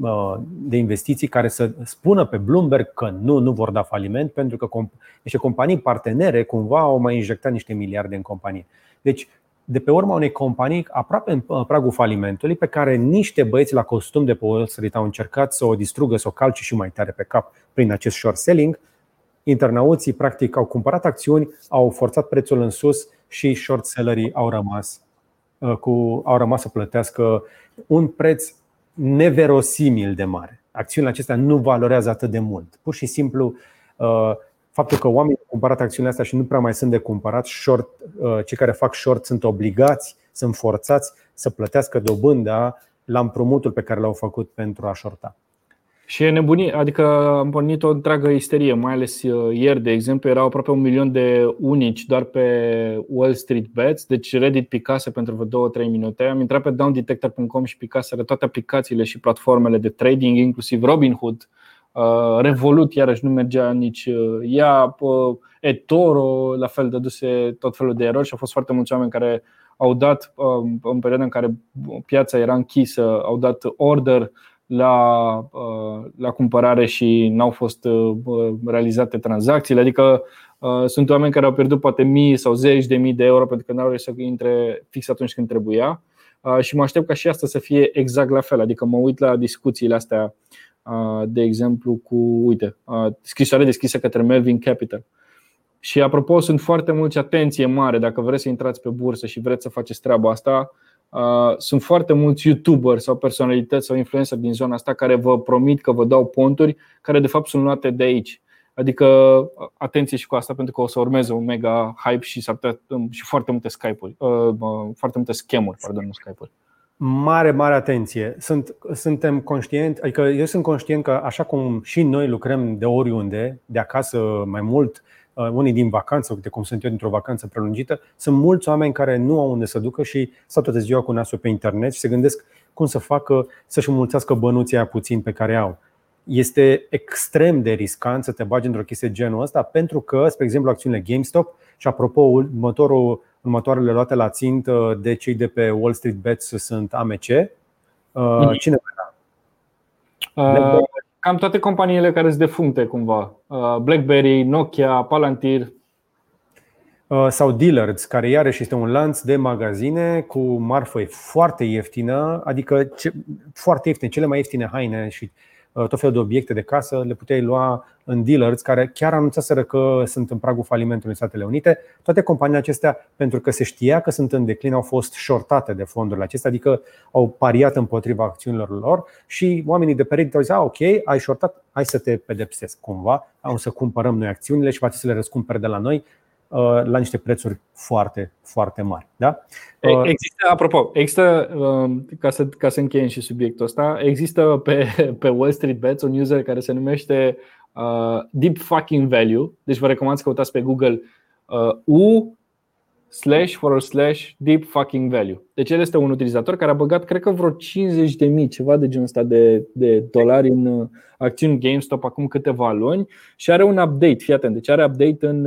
de investiții care să spună pe Bloomberg că nu, nu vor da faliment pentru că niște companii partenere cumva au mai injectat niște miliarde în companie. Deci de pe urma unei companii aproape în pragul falimentului, pe care niște băieți la costum de pe Wall Street au încercat să o distrugă, să o calce și mai tare pe cap prin acest short selling, internauții practic au cumpărat acțiuni, au forțat prețul în sus și short sellerii au rămas uh, cu, au rămas să plătească un preț neverosimil de mare. Acțiunile acestea nu valorează atât de mult. Pur și simplu, uh, faptul că oamenii au cumpărat acțiunile astea și nu prea mai sunt de cumpărat, short, uh, cei care fac short sunt obligați, sunt forțați să plătească dobânda la împrumutul pe care l-au făcut pentru a shorta. Și e nebunie, adică am pornit o întreagă isterie, mai ales uh, ieri, de exemplu, erau aproape un milion de unici doar pe Wall Street Bets, deci Reddit picase pentru vreo 2-3 minute. Am intrat pe downdetector.com și picaseră toate aplicațiile și platformele de trading, inclusiv Robinhood, uh, Revolut, iarăși nu mergea nici uh, ea, eToro, la fel dăduse tot felul de erori și au fost foarte mulți oameni care au dat, în perioada în care piața era închisă, au dat order la, uh, la cumpărare și n-au fost uh, realizate tranzacțiile. Adică uh, sunt oameni care au pierdut poate mii sau zeci de mii de euro pentru că n-au reușit să intre fix atunci când trebuia. Și mă aștept ca și asta să fie exact la fel. Adică mă uit la discuțiile astea, de exemplu, cu, uite, scrisoare deschisă către Melvin Capital. Și apropo, sunt foarte mulți atenție mare dacă vreți să intrați pe bursă și vreți să faceți treaba asta Uh, sunt foarte mulți YouTuber sau personalități sau influencer din zona asta care vă promit că vă dau ponturi care de fapt sunt luate de aici. Adică atenție și cu asta pentru că o să urmeze un mega hype și, s-ar putea, um, și foarte multe Skype-uri, uh, foarte multe schemuri, pardon, nu Skype-uri. Mare, mare atenție. Sunt, suntem conștienți, adică eu sunt conștient că așa cum și noi lucrăm de oriunde, de acasă mai mult, Uh, unii din vacanță, de cum sunt eu dintr-o vacanță prelungită, sunt mulți oameni care nu au unde să ducă și stau toată ziua cu nasul pe internet și se gândesc cum să facă să-și mulțească bănuții aia puțin pe care au. Este extrem de riscant să te bagi într-o chestie genul ăsta pentru că, spre exemplu, acțiunile GameStop și apropo, următorul, următoarele luate la țintă de cei de pe Wall Street Bets sunt AMC. Uh, mhm. Cine Uh, cam toate companiile care sunt defuncte cumva. Uh, BlackBerry, Nokia, Palantir. Uh, sau Dillard's, care iarăși este un lanț de magazine cu marfă foarte ieftină, adică ce, foarte ieftine, cele mai ieftine haine și Uh, tot felul de obiecte de casă, le puteai lua în dealers care chiar anunțaseră că sunt în pragul falimentului în Statele Unite. Toate companiile acestea, pentru că se știa că sunt în declin, au fost shortate de fondurile acestea, adică au pariat împotriva acțiunilor lor și oamenii de pe Reddit au zis, ok, ai shortat, hai să te pedepsesc cumva, am să cumpărăm noi acțiunile și poate să le răscumperi de la noi Uh, la niște prețuri foarte, foarte mari. Da? Uh, există, apropo, există, um, ca să, ca să încheiem și subiectul ăsta, există pe, pe Wall Street Bets un user care se numește uh, Deep Fucking Value, deci vă recomand să căutați pe Google uh, U slash forward slash deep fucking value. Deci el este un utilizator care a băgat, cred că vreo 50 de mii, ceva de genul ăsta de, de dolari în uh, acțiuni GameStop acum câteva luni și are un update, fii atent, deci are update în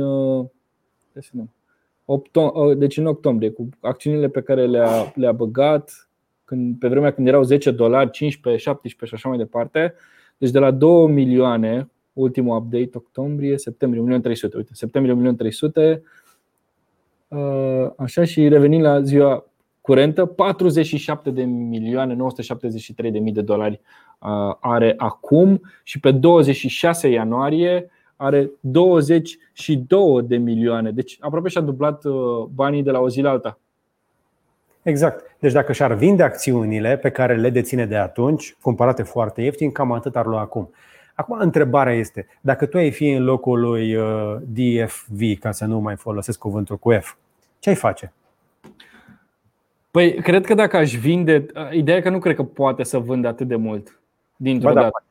deci în octombrie, cu acțiunile pe care le-a, le-a băgat când, pe vremea când erau 10 dolari, 15, 17 și așa mai departe. Deci de la 2 milioane, ultimul update, octombrie, septembrie, 1.300.000, uite, septembrie 1.300.000, uh, așa și revenind la ziua curentă, 47 de milioane 973 de mii de dolari uh, are acum și pe 26 ianuarie are 22 de milioane. Deci aproape și-a dublat uh, banii de la o zi la alta. Exact. Deci dacă și-ar vinde acțiunile pe care le deține de atunci, cumpărate foarte ieftin, cam atât ar lua acum. Acum, întrebarea este, dacă tu ai fi în locul lui uh, DFV, ca să nu mai folosesc cuvântul cu F, ce ai face? Păi, cred că dacă aș vinde, uh, ideea e că nu cred că poate să vândă atât de mult dintr-o da, dată.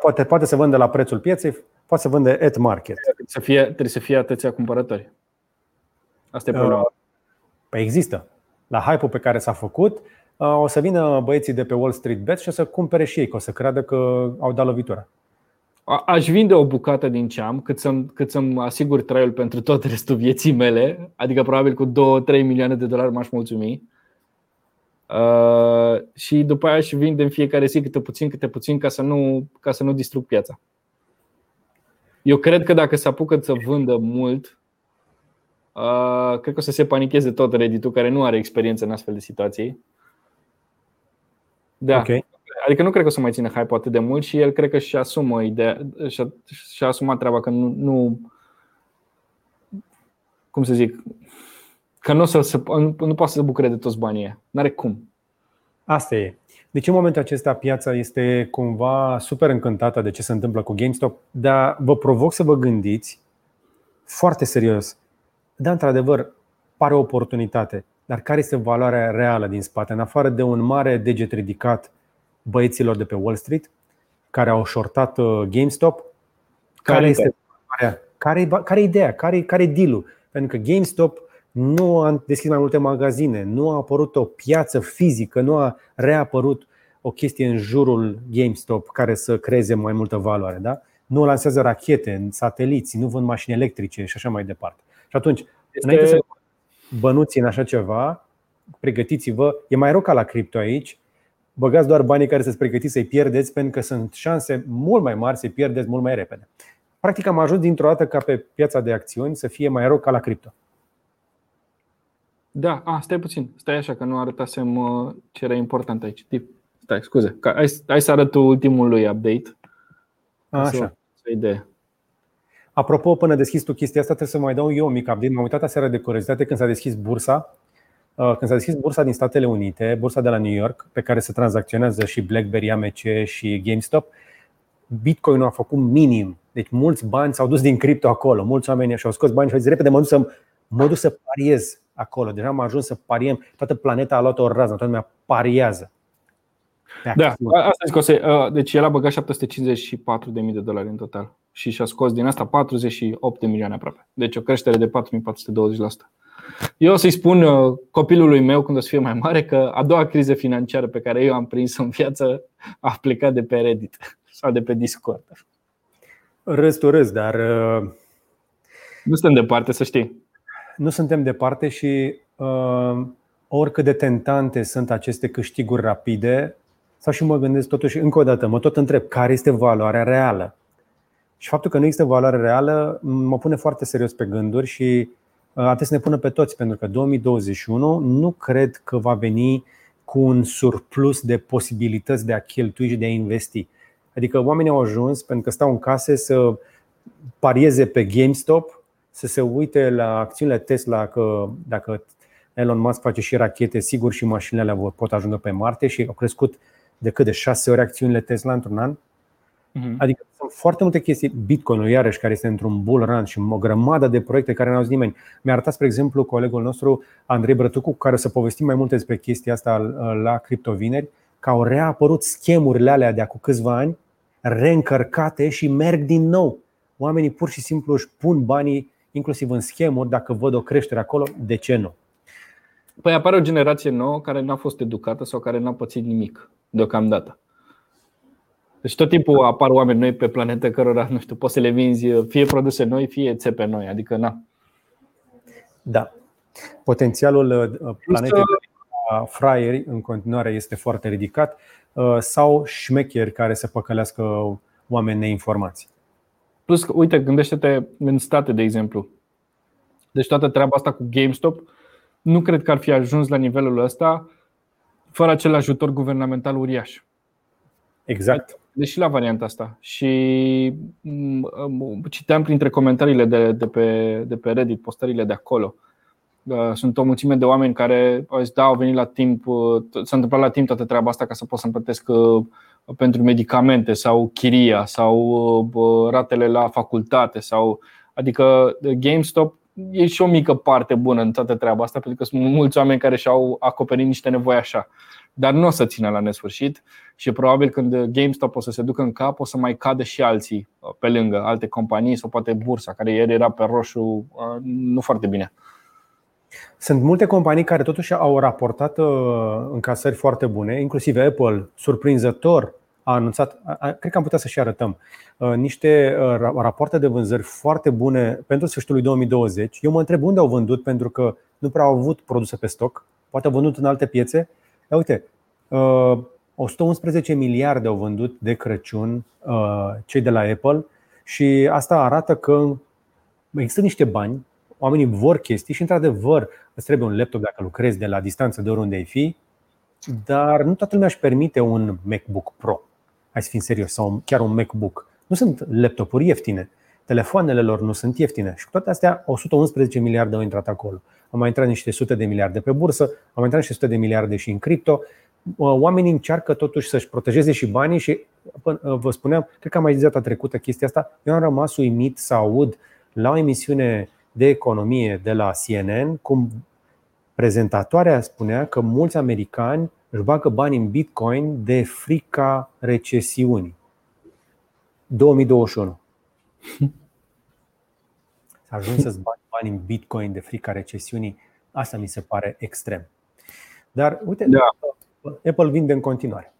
Poate, poate să vândă la prețul pieței, poate să vândă at market. Trebuie să fie, trebuie să fie atâția cumpărători. Asta e problema. Uh, păi există. La hype-ul pe care s-a făcut, uh, o să vină băieții de pe Wall Street Bets și o să cumpere și ei, că o să creadă că au dat lovitura. Aș vinde o bucată din ce am, cât să-mi, cât să-mi asigur traiul pentru tot restul vieții mele, adică probabil cu 2-3 milioane de dolari m-aș mulțumi. Uh, și după aia și vinde în fiecare zi câte puțin, câte puțin ca să nu, ca să nu distrug piața. Eu cred că dacă se apucă să vândă mult, uh, cred că o să se panicheze tot Reddit-ul care nu are experiență în astfel de situații. Da. Okay. Adică nu cred că o să mai țină hype atât de mult și el cred că și asumă ideea, și-a, și-a asumat treaba că nu, nu cum să zic, că nu, o să, nu, nu poate să se bucure de toți banii Nu are cum. Asta e. Deci în momentul acesta piața este cumva super încântată de ce se întâmplă cu GameStop, dar vă provoc să vă gândiți foarte serios. Da, într-adevăr, pare o oportunitate, dar care este valoarea reală din spate, în afară de un mare deget ridicat băieților de pe Wall Street care au shortat uh, GameStop? Care, care este care, care ideea? Care, care e deal-ul? Pentru că GameStop nu a deschis mai multe magazine, nu a apărut o piață fizică, nu a reapărut o chestie în jurul GameStop care să creeze mai multă valoare. Da? Nu lansează rachete în sateliți, nu vând mașini electrice și așa mai departe. Și atunci, este... înainte să bănuți în așa ceva, pregătiți-vă. E mai rău ca la cripto aici. Băgați doar banii care să-ți pregătiți să-i pierdeți, pentru că sunt șanse mult mai mari să-i pierdeți mult mai repede. Practic am ajuns dintr-o dată ca pe piața de acțiuni să fie mai rău ca la cripto. Da, a, stai puțin, stai așa că nu arătasem uh, ce era important aici. Tip. Stai, scuze, hai, hai să arăt ultimul lui update. A, așa. Să idee. Apropo, până deschis tu chestia asta, trebuie să mai dau eu un mic update. M-am uitat aseară de curiozitate când s-a deschis bursa. Uh, când s-a deschis bursa din Statele Unite, bursa de la New York, pe care se tranzacționează și BlackBerry, AMC și GameStop, Bitcoin a făcut minim. Deci mulți bani s-au dus din cripto acolo. Mulți oameni și-au scos bani și au zis repede mă duc să, mă duc să pariez acolo. Deja am ajuns să pariem. Toată planeta a luat o rază, toată lumea pariază. Da, asta zic, o să, deci el a băgat 754 de mii de dolari în total și și-a scos din asta 48 de milioane aproape. Deci o creștere de 4420%. Eu o să-i spun uh, copilului meu când o să fie mai mare că a doua criză financiară pe care eu am prins în viață a plecat de pe Reddit sau de pe Discord. Râs tu râs, dar uh, nu suntem departe, să știi nu suntem departe și uh, oricât de tentante sunt aceste câștiguri rapide, sau și mă gândesc totuși încă o dată, mă tot întreb care este valoarea reală. Și faptul că nu există valoare reală mă pune foarte serios pe gânduri și uh, trebuie să ne pună pe toți, pentru că 2021 nu cred că va veni cu un surplus de posibilități de a cheltui și de a investi. Adică oamenii au ajuns pentru că stau în case să parieze pe GameStop să se uite la acțiunile Tesla că dacă Elon Musk face și rachete, sigur și mașinile alea pot ajunge pe Marte și au crescut de cât de șase ori acțiunile Tesla într-un an. Uh-huh. Adică sunt foarte multe chestii. Bitcoin-ul, iarăși, care este într-un bull run și o grămadă de proiecte care n-au zis nimeni. Mi-a arătat, spre exemplu, colegul nostru, Andrei Brătucu, cu care să povestim mai multe despre chestia asta la criptovineri, că au reapărut schemurile alea de acum câțiva ani, reîncărcate și merg din nou. Oamenii pur și simplu își pun banii inclusiv în schemuri, dacă văd o creștere acolo, de ce nu? Păi apare o generație nouă care n-a fost educată sau care n-a pățit nimic deocamdată. Deci tot timpul apar oameni noi pe planetă cărora, nu știu, poți să le vinzi fie produse noi, fie țepe noi, adică na. Da. Potențialul uh, planetei uh, fraieri în continuare este foarte ridicat uh, sau șmecheri care să păcălească oameni neinformați. Plus, uite, gândește-te în state, de exemplu. Deci toată treaba asta cu GameStop nu cred că ar fi ajuns la nivelul ăsta fără acel ajutor guvernamental uriaș. Exact. Deși la varianta asta. Și mm, citeam printre comentariile de, de, pe, de pe Reddit, postările de acolo. Uh, sunt o mulțime de oameni care au zis, da, au venit la timp, uh, s-a întâmplat la timp toată treaba asta ca să pot să-mi plătesc uh, pentru medicamente sau chiria sau ratele la facultate sau adică GameStop e și o mică parte bună în toată treaba asta pentru că sunt mulți oameni care și-au acoperit niște nevoi așa. dar nu o să țină la nesfârșit și probabil când GameStop o să se ducă în cap, o să mai cadă și alții pe lângă, alte companii sau poate bursa, care ieri era pe roșu nu foarte bine. Sunt multe companii care totuși au raportat încasări foarte bune, inclusiv Apple, surprinzător, a anunțat, cred că am putea să și arătăm, niște rapoarte de vânzări foarte bune pentru sfârșitul 2020. Eu mă întreb unde au vândut, pentru că nu prea au avut produse pe stoc, poate au vândut în alte piețe. Ia uite, 111 miliarde au vândut de Crăciun cei de la Apple și asta arată că există niște bani, oamenii vor chestii și, într-adevăr, îți trebuie un laptop dacă lucrezi de la distanță de oriunde ai fi, dar nu toată lumea își permite un MacBook Pro hai să fim serios, sau chiar un MacBook. Nu sunt laptopuri ieftine. Telefoanele lor nu sunt ieftine. Și cu toate astea, 111 miliarde au intrat acolo. Au mai intrat niște sute de miliarde pe bursă, au mai intrat niște sute de miliarde și în cripto. Oamenii încearcă totuși să-și protejeze și banii și vă spuneam, cred că am mai zis data trecută chestia asta, eu am rămas uimit să aud la o emisiune de economie de la CNN cum prezentatoarea spunea că mulți americani își bagă bani în Bitcoin de frica recesiunii. 2021. Să ajungi să-ți bagi bani în Bitcoin de frica recesiunii, asta mi se pare extrem. Dar uite, da. Apple vinde în continuare.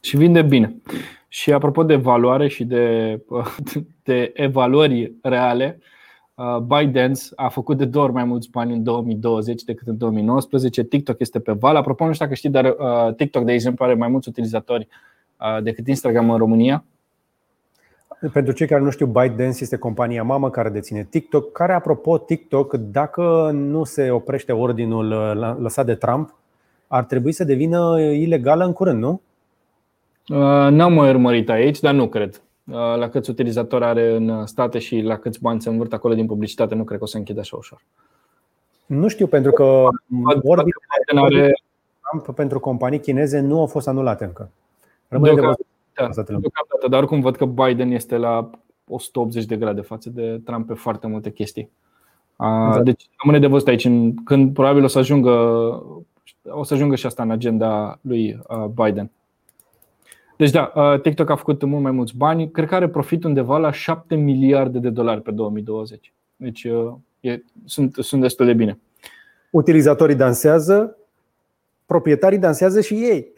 Și vinde bine. Și apropo de valoare și de, de evaluări reale, Uh, ByteDance a făcut de două ori mai mulți bani în 2020 decât în 2019. TikTok este pe val. Apropo, nu știu dacă știi, dar uh, TikTok, de exemplu, are mai mulți utilizatori uh, decât Instagram în România. Pentru cei care nu știu, ByteDance este compania mamă care deține TikTok, care, apropo, TikTok, dacă nu se oprește ordinul lăsat de Trump, ar trebui să devină ilegală în curând, nu? N-am mai urmărit aici, dar nu cred. Uh, la câți utilizatori are în state și la câți bani se învârt acolo din publicitate, nu cred că o să închide așa ușor. Nu știu, pentru că ordinele are... pentru companii chineze nu au fost anulate încă. Rămâne de da, dar oricum văd că Biden este la 180 de grade față de Trump pe foarte multe chestii. Exact. Deci rămâne de văzut aici când probabil o să ajungă o să ajungă și asta în agenda lui uh, Biden. Deci da, uh, TikTok a făcut mult mai mulți bani. Cred că are profit undeva la 7 miliarde de dolari pe 2020. Deci uh, e, sunt, sunt destul de bine. Utilizatorii dansează, proprietarii dansează și ei.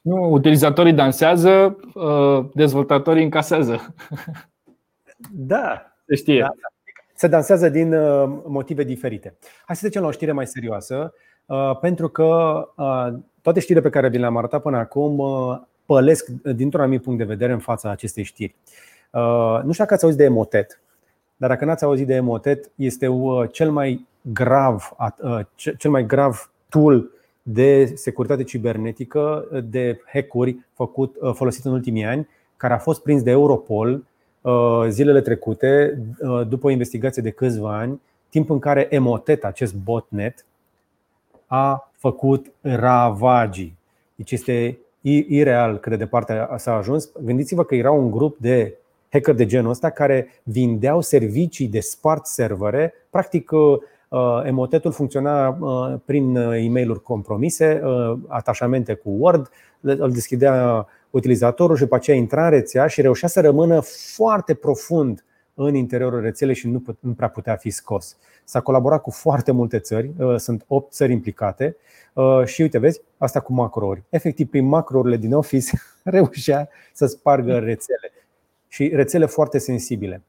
Nu, utilizatorii dansează, uh, dezvoltatorii încasează. Da. Se știe. Da. Se dansează din motive diferite. Hai să trecem la o știre mai serioasă, pentru că toate știrile pe care vi le-am arătat până acum pălesc dintr-un anumit punct de vedere în fața acestei știri. Uh, nu știu dacă ați auzit de Emotet, dar dacă n-ați auzit de Emotet, este uh, cel mai grav, uh, cel mai grav tool de securitate cibernetică, de hack-uri făcut, folosit în ultimii ani, care a fost prins de Europol zilele trecute, după o investigație de câțiva ani, timp în care Emotet, acest botnet, a făcut ravagii. Deci este ireal cât de departe s-a ajuns. Gândiți-vă că era un grup de hacker de genul ăsta care vindeau servicii de spart servere. Practic, uh, uh, emotetul funcționa uh, prin e mail compromise, atașamente cu Word, îl deschidea utilizatorul și după aceea intra în rețea și reușea să rămână foarte profund în interiorul rețelei și nu, nu prea putea fi scos. S-a colaborat cu foarte multe țări, sunt 8 țări implicate Uh, și uite, vezi, asta cu macrouri. Efectiv, prin macrourile din Office reușea să spargă rețele și rețele foarte sensibile.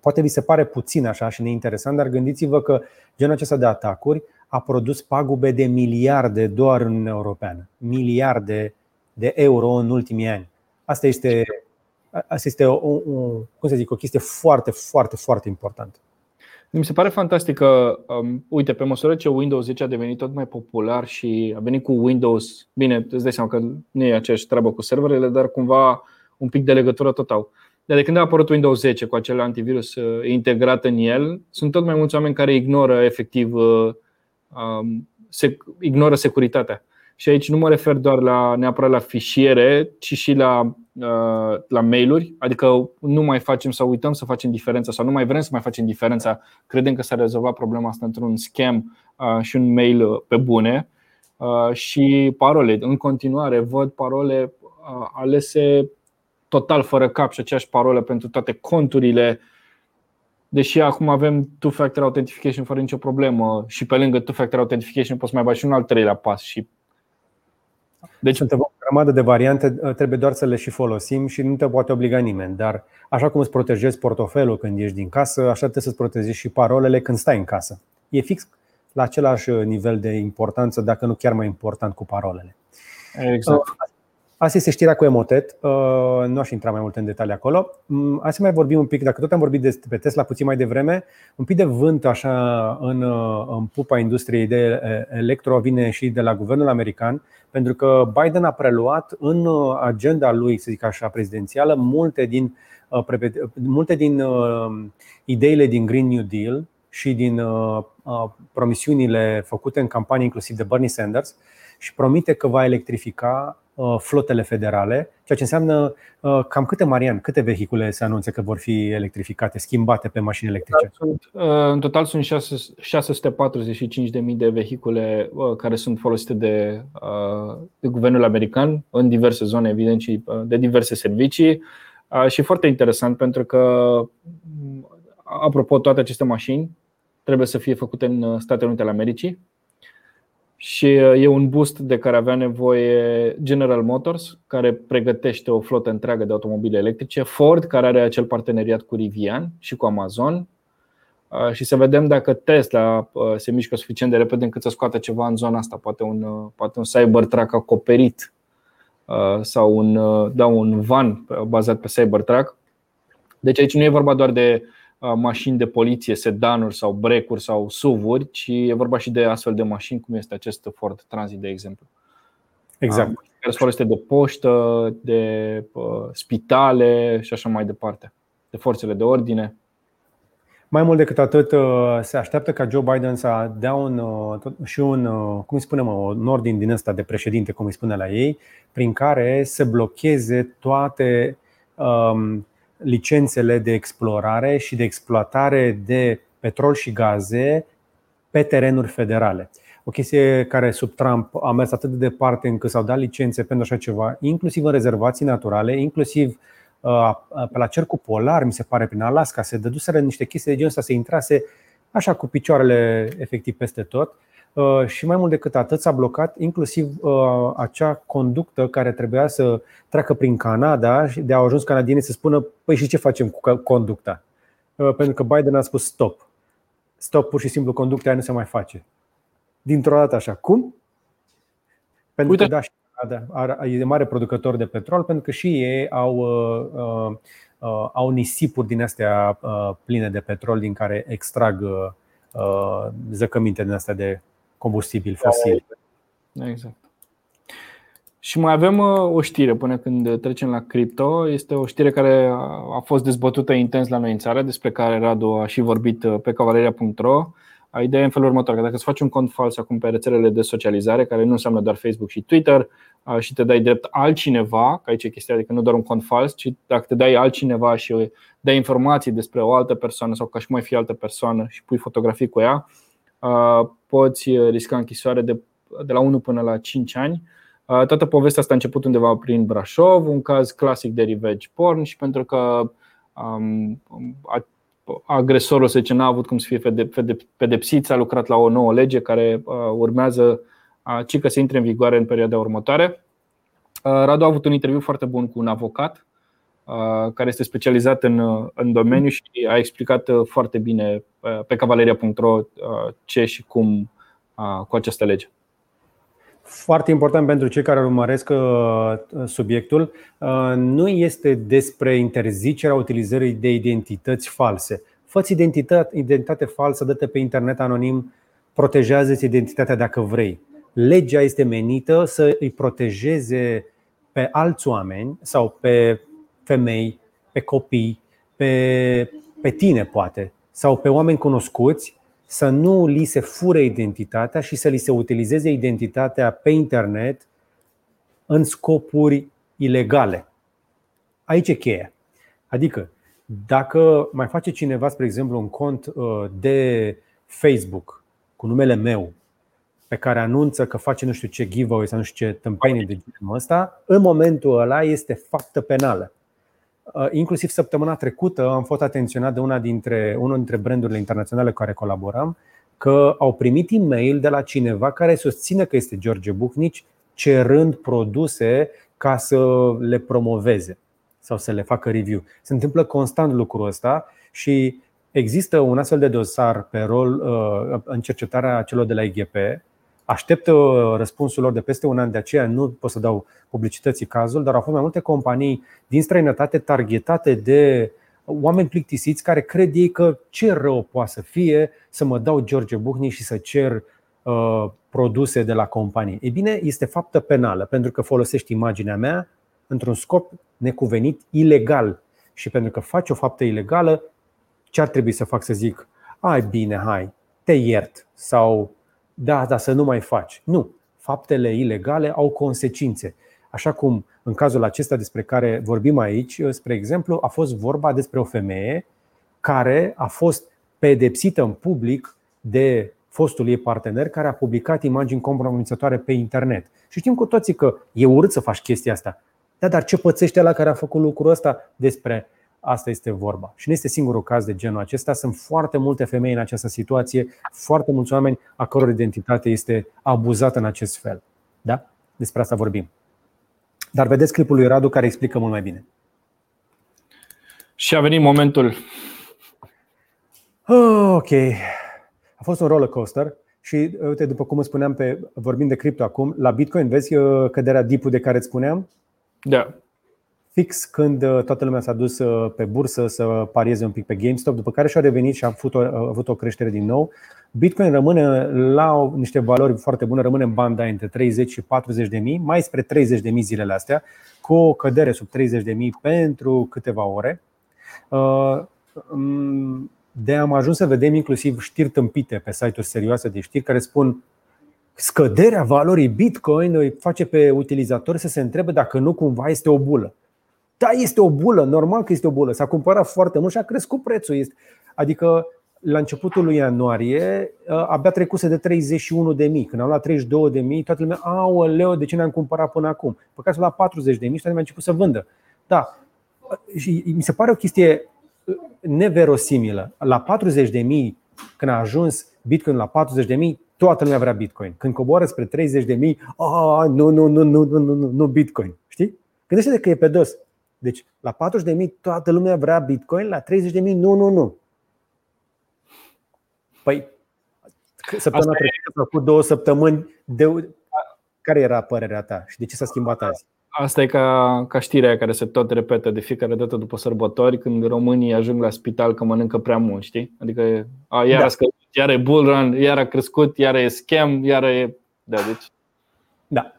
Poate vi se pare puțin așa și neinteresant, dar gândiți-vă că genul acesta de atacuri a produs pagube de miliarde doar în Uniunea Europeană. Miliarde de euro în ultimii ani. Asta este, asta este o, o, cum să zic, o chestie foarte, foarte, foarte importantă. Mi se pare fantastic că, um, uite, pe măsură ce Windows 10 a devenit tot mai popular și a venit cu Windows, bine, îți dai seama că nu e aceeași treabă cu serverele, dar cumva un pic de legătură tot au. Dar de când a apărut Windows 10 cu acel antivirus uh, integrat în el, sunt tot mai mulți oameni care ignoră efectiv uh, um, ignoră securitatea. Și aici nu mă refer doar la neapărat la fișiere, ci și la, uh, la mail-uri, adică nu mai facem sau uităm să facem diferența sau nu mai vrem să mai facem diferența, credem că s-a rezolvat problema asta într-un scam uh, și un mail pe bune. și parole. În continuare văd parole alese total fără cap și aceeași parolă pentru toate conturile. Deși acum avem two-factor authentication fără nicio problemă și pe lângă two-factor authentication poți mai bagi și un al treilea pas și deci sunt o grămadă de variante, trebuie doar să le și folosim și nu te poate obliga nimeni. Dar așa cum îți protejezi portofelul când ieși din casă, așa trebuie să-ți protejezi și parolele când stai în casă. E fix la același nivel de importanță, dacă nu chiar mai important cu parolele. Exact. Asta este știrea cu Emotet. Uh, nu aș intra mai mult în detalii acolo. Mm, hai să mai vorbim un pic, dacă tot am vorbit despre Tesla puțin mai devreme, un pic de vânt așa în, uh, în pupa industriei de electro vine și de la guvernul american, pentru că Biden a preluat în uh, agenda lui, să zic așa, prezidențială, multe din, multe din ideile din Green New Deal și din promisiunile făcute în campanie, inclusiv de Bernie Sanders, și promite că va electrifica Uh, flotele federale, ceea ce înseamnă uh, cam câte, Marian, câte vehicule se anunță că vor fi electrificate, schimbate pe mașini electrice? Sunt, uh, în total sunt 645.000 de vehicule care sunt folosite de, de guvernul american în diverse zone, evident, și de diverse servicii. Și foarte interesant pentru că, apropo, toate aceste mașini trebuie să fie făcute în Statele Unite ale Americii și uh, e un boost de care avea nevoie General Motors, care pregătește o flotă întreagă de automobile electrice, Ford, care are acel parteneriat cu Rivian și cu Amazon, uh, și să vedem dacă Tesla uh, se mișcă suficient de repede încât să scoată ceva în zona asta, poate un, poate un Cybertruck acoperit sau un, da, un van bazat pe Cybertruck. Deci aici nu e vorba doar de mașini de poliție, sedanuri sau brecuri sau SUV-uri, ci e vorba și de astfel de mașini, cum este acest Ford Transit, de exemplu. Exact. Care se folosește de poștă, de spitale și așa mai departe, de forțele de ordine. Mai mult decât atât, se așteaptă ca Joe Biden să dea un, și un, cum îi spunem, un ordin din ăsta de președinte, cum îi spune la ei, prin care se blocheze toate um, licențele de explorare și de exploatare de petrol și gaze pe terenuri federale. O chestie care sub Trump a mers atât de departe încât s-au dat licențe pentru așa ceva, inclusiv în rezervații naturale, inclusiv uh, pe la cercul polar, mi se pare, prin Alaska, se dăduseră niște chestii de genul ăsta, se intrase așa cu picioarele efectiv peste tot Uh, și mai mult decât atât s-a blocat inclusiv uh, acea conductă care trebuia să treacă prin Canada și de au ajuns canadienii să spună păi și ce facem cu conducta? Uh, pentru că Biden a spus stop. Stop, pur și simplu conducta nu se mai face. Dintr-o dată așa. Cum? Pentru Uite. că da, și Canada e mare producător de petrol pentru că și ei au, uh, uh, au nisipuri din astea uh, pline de petrol din care extrag uh, zăcăminte din astea de combustibil fosil. Exact. Și mai avem uh, o știre până când trecem la cripto. Este o știre care a fost dezbătută intens la noi în țară, despre care Radu a și vorbit uh, pe cavaleria.ro. Ideea e în felul următor, că dacă îți faci un cont fals acum pe rețelele de socializare, care nu înseamnă doar Facebook și Twitter, uh, și te dai drept altcineva, că aici e chestia, adică nu doar un cont fals, ci dacă te dai altcineva și dai informații despre o altă persoană sau ca și mai fi altă persoană și pui fotografii cu ea, poți risca închisoare de, de la 1 până la 5 ani. Toată povestea asta a început undeva prin Brașov, un caz clasic de revenge porn și pentru că um, agresorul se n-a avut cum să fie pedepsit, s-a lucrat la o nouă lege care urmează ci că se intre în vigoare în perioada următoare. Radu a avut un interviu foarte bun cu un avocat care este specializat în, în domeniu și a explicat foarte bine pe cavaleria.ro ce și cum cu această lege. Foarte important pentru cei care urmăresc subiectul, nu este despre interzicerea utilizării de identități false. Făți identitate, identitate falsă, dă-te pe internet anonim, protejează-ți identitatea dacă vrei. Legea este menită să îi protejeze pe alți oameni sau pe femei, pe copii, pe, pe tine poate, sau pe oameni cunoscuți, să nu li se fure identitatea și să li se utilizeze identitatea pe internet în scopuri ilegale. Aici e cheia. Adică, dacă mai face cineva, spre exemplu, un cont uh, de Facebook cu numele meu pe care anunță că face nu știu ce giveaway sau nu știu ce tâmpenie de genul ăsta, în momentul ăla este faptă penală. Uh, inclusiv săptămâna trecută am fost atenționat de una dintre, unul dintre brandurile internaționale cu care colaborăm că au primit e-mail de la cineva care susține că este George Bucnici cerând produse ca să le promoveze sau să le facă review. Se întâmplă constant lucrul ăsta și există un astfel de dosar pe rol uh, în cercetarea celor de la IGP. Aștept uh, răspunsul lor de peste un an, de aceea nu pot să dau publicității cazul, dar au fost mai multe companii din străinătate targetate de oameni plictisiți care cred ei că ce rău poate să fie să mă dau George Buhni și să cer uh, produse de la companie. Ei bine, este faptă penală pentru că folosești imaginea mea într-un scop necuvenit, ilegal. Și pentru că faci o faptă ilegală, ce ar trebui să fac să zic? Ai bine, hai, te iert sau da, da, să nu mai faci. Nu, faptele ilegale au consecințe. Așa cum în cazul acesta despre care vorbim aici, spre exemplu, a fost vorba despre o femeie care a fost pedepsită în public de fostul ei partener care a publicat imagini compromițătoare pe internet. Și știm cu toții că e urât să faci chestia asta. Da, dar ce pățește la care a făcut lucrul ăsta? Despre asta este vorba. Și nu este singurul caz de genul acesta. Sunt foarte multe femei în această situație, foarte mulți oameni a căror identitate este abuzată în acest fel. Da? Despre asta vorbim. Dar vedeți clipul lui Radu care explică mult mai bine. Și a venit momentul. Oh, ok. A fost un roller coaster și, uite, după cum spuneam, pe, vorbim de cripto acum, la Bitcoin, vezi uh, căderea dipul de care îți spuneam? Da. Fix când uh, toată lumea s-a dus uh, pe bursă să parieze un pic pe GameStop, după care și-a revenit și a avut o, a avut o creștere din nou. Bitcoin rămâne la niște valori foarte bune, rămâne în banda între 30 și 40 de mii, mai spre 30 de mii zilele astea, cu o cădere sub 30 de mii pentru câteva ore. Mm, de am ajuns să vedem inclusiv știri tâmpite pe site-uri serioase de știri care spun scăderea valorii Bitcoin îi face pe utilizator să se întrebe dacă nu cumva este o bulă. Da, este o bulă, normal că este o bulă. S-a cumpărat foarte mult și a crescut prețul. Adică la începutul lui ianuarie ă, abia trecuse de 31 de mii. Când am luat 32 de mii, toată lumea, leo, de ce ne-am cumpărat până acum? Păcat la 40 de mii și toată lumea a început să vândă. Da, și mi se pare o chestie neverosimilă. La 40 de mii, când a ajuns Bitcoin la 40 de mii, toată lumea vrea Bitcoin. Când coboară spre 30 de mii, nu, nu, nu, nu, nu, nu, nu Bitcoin. Știi? Gândește-te că e pe dos. Deci, la 40 de mii toată lumea vrea Bitcoin, la 30 de mii nu, nu, nu. Păi, săptămâna trecută s-au făcut două săptămâni. De... Care era părerea ta și de ce s-a schimbat azi? Asta e ca, ca știrea care se tot repetă de fiecare dată după sărbători, când românii ajung la spital că mănâncă prea mult, știi? Adică a, iar da. a scăzut, iar e bull run, iar a crescut, iar e scam, iar e... Da, deci da.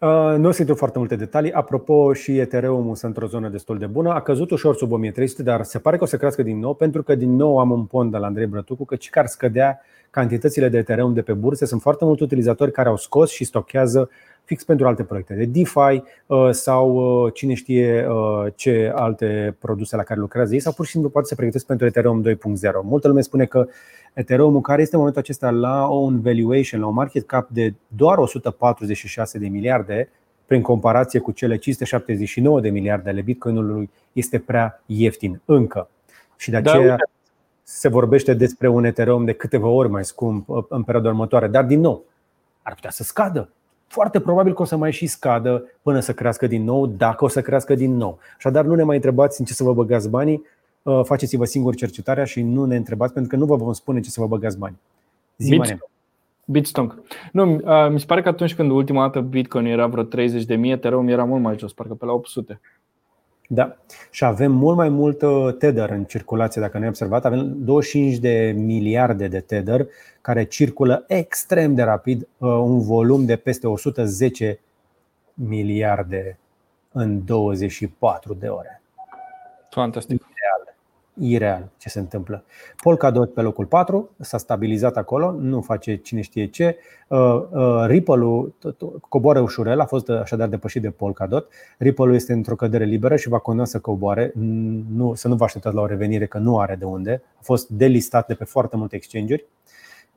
Uh, nu o să intru foarte multe detalii. Apropo, și Ethereum sunt într-o zonă destul de bună. A căzut ușor sub 1300, dar se pare că o să crească din nou, pentru că din nou am un pont de la Andrei Brătucu că ci ar scădea cantitățile de Ethereum de pe burse. Sunt foarte mulți utilizatori care au scos și stochează fix pentru alte proiecte de DeFi uh, sau uh, cine știe ce alte produse la care lucrează ei sau pur și simplu poate să pregătesc pentru Ethereum 2.0. Multă lume spune că Ethereum, care este în momentul acesta la un valuation, la un market cap de doar 146 de miliarde, prin comparație cu cele 579 de miliarde ale Bitcoinului, este prea ieftin încă. Și de da, aceea da, se vorbește despre un Ethereum de câteva ori mai scump uh, în perioada următoare. Dar, din nou, ar putea să scadă. Foarte probabil că o să mai și scadă până să crească din nou, dacă o să crească din nou. Așadar, nu ne mai întrebați în ce să vă băgați banii, Uh, faceți-vă singur cercetarea și nu ne întrebați, pentru că nu vă vom spune ce să vă băgați bani. Zi, Bitstonk. Nu, uh, mi se pare că atunci când ultima dată Bitcoin era vreo 30 de mii, Ethereum era mult mai jos, parcă pe la 800. Da. Și avem mult mai mult uh, Tether în circulație, dacă nu ai observat. Avem 25 de miliarde de Tether care circulă extrem de rapid, un volum de peste 110 miliarde în 24 de ore. Fantastic ireal ce se întâmplă. Polkadot pe locul 4 s-a stabilizat acolo, nu face cine știe ce. Uh, uh, Ripple-ul coboară ușurel, a fost așadar depășit de Polkadot. Ripple-ul este într-o cădere liberă și va continua să coboare. Nu, să nu vă așteptați la o revenire că nu are de unde. A fost delistat de pe foarte multe exchange-uri.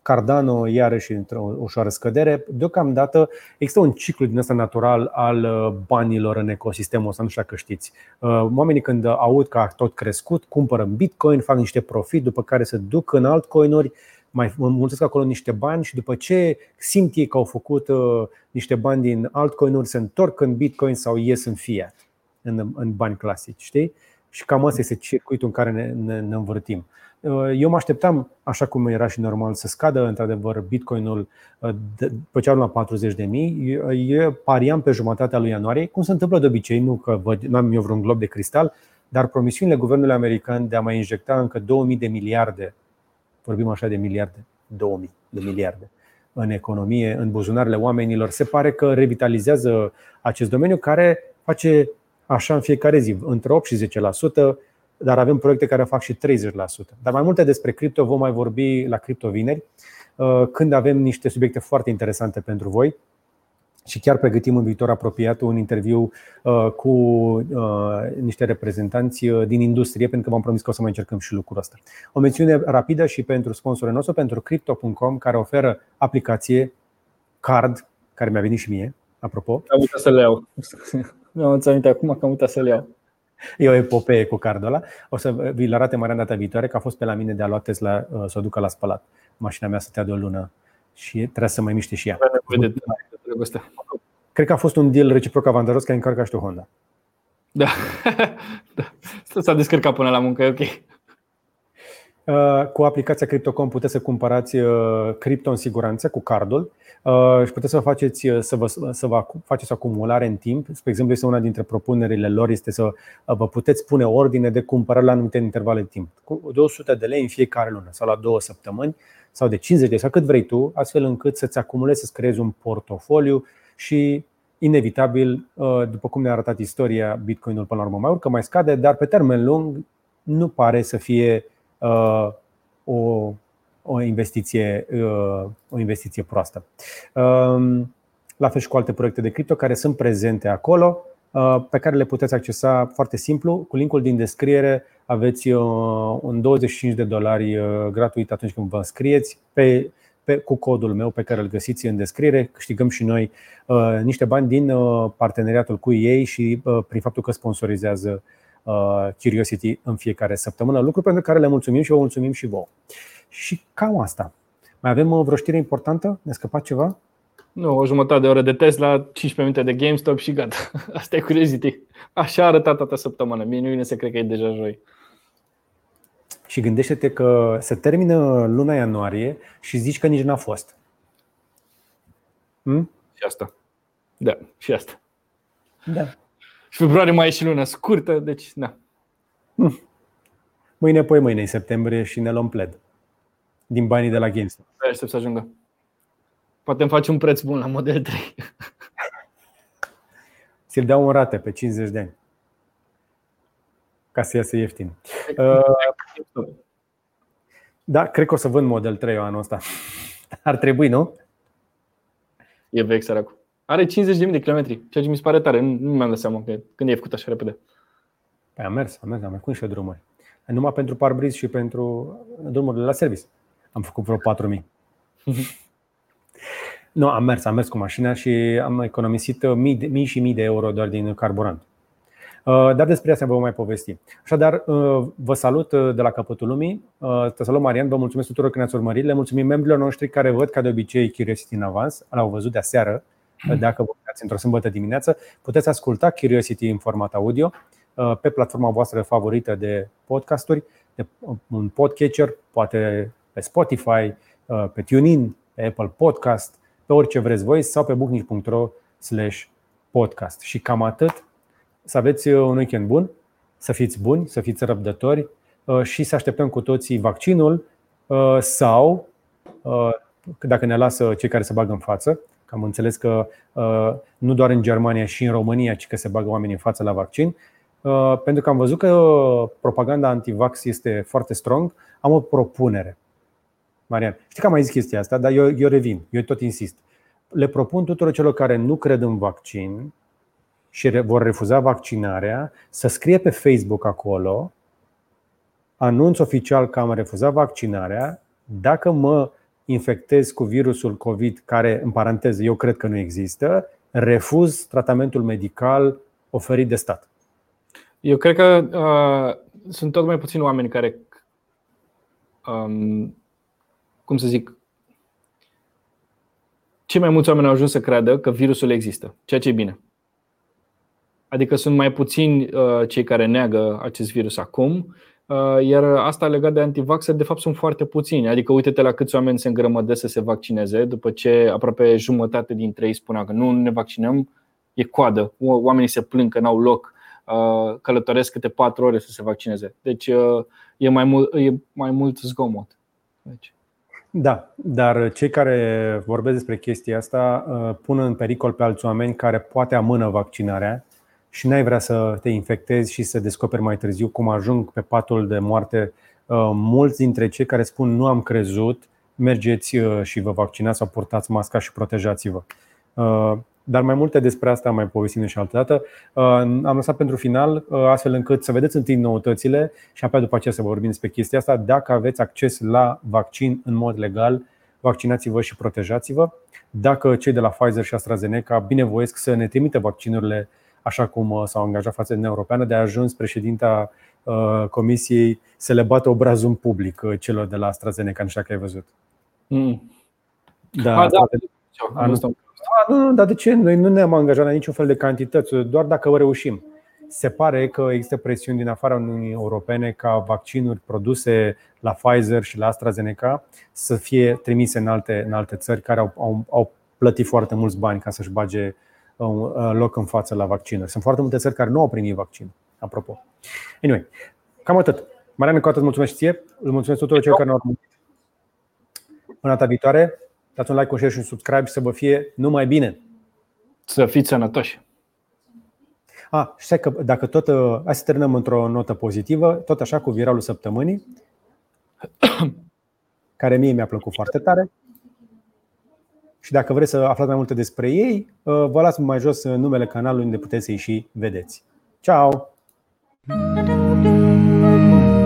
Cardano iarăși într-o ușoară scădere. Deocamdată există un ciclu din ăsta natural al uh, banilor în ecosistemul ăsta, nu știu dacă știți. Uh, oamenii când aud că a tot crescut, cumpără Bitcoin, fac niște profit, după care se duc în altcoinuri, mai mulțesc acolo niște bani și după ce simt ei că au făcut niște bani din altcoin-uri, se întorc în Bitcoin sau ies în fiat, în, în bani clasici, știi? Și cam asta este circuitul în care ne, ne, ne învârtim. Eu mă așteptam, așa cum era și normal, să scadă într-adevăr Bitcoinul pe cea la 40 de mii. Eu pariam pe jumătatea lui ianuarie, cum se întâmplă de obicei, nu că nu am eu vreun glob de cristal, dar promisiunile guvernului american de a mai injecta încă 2000 de miliarde, vorbim așa de miliarde, 2000 de miliarde, în economie, în buzunarele oamenilor, se pare că revitalizează acest domeniu care face așa în fiecare zi, între 8 și 10%, dar avem proiecte care fac și 30%. Dar mai multe despre cripto vom mai vorbi la Cripto Vineri, uh, când avem niște subiecte foarte interesante pentru voi și chiar pregătim în viitor apropiat un interviu uh, cu uh, niște reprezentanți din industrie, pentru că v-am promis că o să mai încercăm și lucrul ăsta. O mențiune rapidă și pentru sponsorul nostru, pentru Crypto.com, care oferă aplicație card, care mi-a venit și mie, apropo. Am uitat să le iau. Nu am aminte acum că am uitat să le iau. E o epopee cu cardul ăla. O să vi-l arate mai data viitoare, că a fost pe la mine de a lua Tesla uh, să o ducă la spălat. Mașina mea stătea de o lună și trebuie să mai miște și ea. Cred că a fost un deal reciproc avantajos că ai încarcat și tu Honda. Da. da. S-a descărcat până la muncă, ok. Uh, cu aplicația Crypto.com puteți să cumpărați uh, cripto în siguranță cu cardul uh, și puteți să faceți, să vă, să vă faceți acumulare în timp. Spre exemplu, este una dintre propunerile lor este să vă puteți pune ordine de cumpărare la anumite intervale de timp. Cu 200 de lei în fiecare lună sau la două săptămâni sau de 50 de lei sau cât vrei tu, astfel încât să-ți acumulezi, să-ți creezi un portofoliu și inevitabil, după cum ne-a arătat istoria, Bitcoinul până la urmă mai urcă, mai scade, dar pe termen lung nu pare să fie Uh, o, o, investiție, uh, o investiție proastă. Um, la fel și cu alte proiecte de cripto care sunt prezente acolo, uh, pe care le puteți accesa foarte simplu. Cu linkul din descriere aveți un 25 de dolari gratuit atunci când vă înscrieți pe, pe, cu codul meu pe care îl găsiți în descriere. Câștigăm și noi uh, niște bani din uh, parteneriatul cu ei și uh, prin faptul că sponsorizează Uh, Curiosity în fiecare săptămână, lucru pentru care le mulțumim și vă mulțumim și vouă. Și cam asta. Mai avem uh, vreo știre importantă? Ne scăpat ceva? Nu, o jumătate de oră de test la 15 minute de GameStop și gata. Asta e Curiosity. Așa a arătat toată săptămâna. Mie nu vine să cred că e deja joi. Și gândește-te că se termină luna ianuarie și zici că nici n-a fost. Hmm? Și asta. Da, și asta. Da. Și februarie mai e și luna scurtă, deci da. Mâine, poi mâine, în septembrie și ne luăm pled. Din banii de la GameStop. Aștept să ajungă. Poate îmi faci un preț bun la Model 3. Ți-l dau în rate pe 50 de ani. Ca să iasă ieftin. Da, cred că o să vând Model 3 anul ăsta. Ar trebui, nu? E vechi săracul. Are 50.000 de kilometri, ceea ce mi se pare tare. Nu, nu mi-am dat seama că, când e făcut așa repede. Păi am mers, am mers, am mers cu niște drumuri. Numai pentru parbriz și pentru drumurile la service. Am făcut vreo 4.000. nu, am mers, am mers cu mașina și am economisit mii, mii și mii de euro doar din carburant. Uh, dar despre asta vă mai povesti. Așadar, uh, vă salut uh, de la capătul lumii. Te salut, Marian, vă mulțumesc tuturor că ne-ați urmărit. Le mulțumim membrilor noștri care văd ca de obicei Curiosity în avans. L-au văzut de aseară dacă vă uitați într-o sâmbătă dimineață, puteți asculta Curiosity în format audio uh, pe platforma voastră favorită de podcasturi, de un podcatcher, poate pe Spotify, uh, pe TuneIn, pe Apple Podcast, pe orice vreți voi sau pe booknic.ro podcast. Și cam atât. Să aveți uh, un weekend bun, să fiți buni, să fiți răbdători și să așteptăm cu toții vaccinul sau, dacă ne lasă cei care se bagă în față, Că am înțeles că uh, nu doar în Germania, și în România, ci că se bagă oamenii în față la vaccin. Uh, pentru că am văzut că propaganda antivax este foarte strong, am o propunere. Marian, știi că am mai zis chestia asta, dar eu, eu revin, eu tot insist. Le propun tuturor celor care nu cred în vaccin și vor refuza vaccinarea să scrie pe Facebook acolo anunț oficial că am refuzat vaccinarea dacă mă infectez cu virusul COVID, care, în paranteză, eu cred că nu există, refuz tratamentul medical oferit de stat. Eu cred că uh, sunt tot mai puțini oameni care, um, cum să zic, cei mai mulți oameni au ajuns să creadă că virusul există, ceea ce e bine. Adică sunt mai puțini uh, cei care neagă acest virus acum, uh, iar asta legat de antivaxer, de fapt, sunt foarte puțini. Adică uite-te la câți oameni se îngrămădesc să se vaccineze, după ce aproape jumătate dintre ei spunea că nu ne vaccinăm, e coadă. Oamenii se plâng că n-au loc, uh, călătoresc câte patru ore să se vaccineze. Deci e mai mult, e mai mult zgomot. Deci. Da, dar cei care vorbesc despre chestia asta pun în pericol pe alți oameni care poate amână vaccinarea și n-ai vrea să te infectezi și să descoperi mai târziu cum ajung pe patul de moarte uh, mulți dintre cei care spun nu am crezut, mergeți uh, și vă vaccinați sau purtați masca și protejați-vă. Uh, dar mai multe despre asta mai povestim și altă dată. Am lăsat pentru final, astfel încât să vedeți întâi noutățile și apoi după aceea să vorbim despre chestia asta. Dacă aveți acces la vaccin în mod legal, vaccinați-vă și protejați-vă. Dacă cei de la Pfizer și AstraZeneca binevoiesc să ne trimită vaccinurile așa cum uh, s-au angajat față de Uniunea Europeană, de a ajuns președinta uh, Comisiei să le bată obrazul în public uh, celor de la AstraZeneca, nu știu dacă ai văzut. Mm. Da, A, da. A, nu, nu, nu, dar de ce? Noi nu ne-am angajat la niciun fel de cantități, doar dacă o reușim. Se pare că există presiuni din afara Uniunii Europene ca vaccinuri produse la Pfizer și la AstraZeneca să fie trimise în alte, în alte țări care au, au, au plătit foarte mulți bani ca să-și bage un uh, loc în față la vaccinuri. Sunt foarte multe țări care nu au primit vaccin, apropo. Anyway, cam atât. Marian, cu atât mulțumesc ție, îl mulțumesc tuturor celor care ne-au urmărit. Până data viitoare, dați un like, un share și un subscribe să vă fie numai bine. Să fiți sănătoși. Ah, și că dacă tot, uh, hai să terminăm într-o notă pozitivă, tot așa cu viralul săptămânii, care mie mi-a plăcut foarte tare. Și dacă vreți să aflați mai multe despre ei, uh, vă las mai jos numele canalului unde puteți să-i și vedeți. Ciao! Come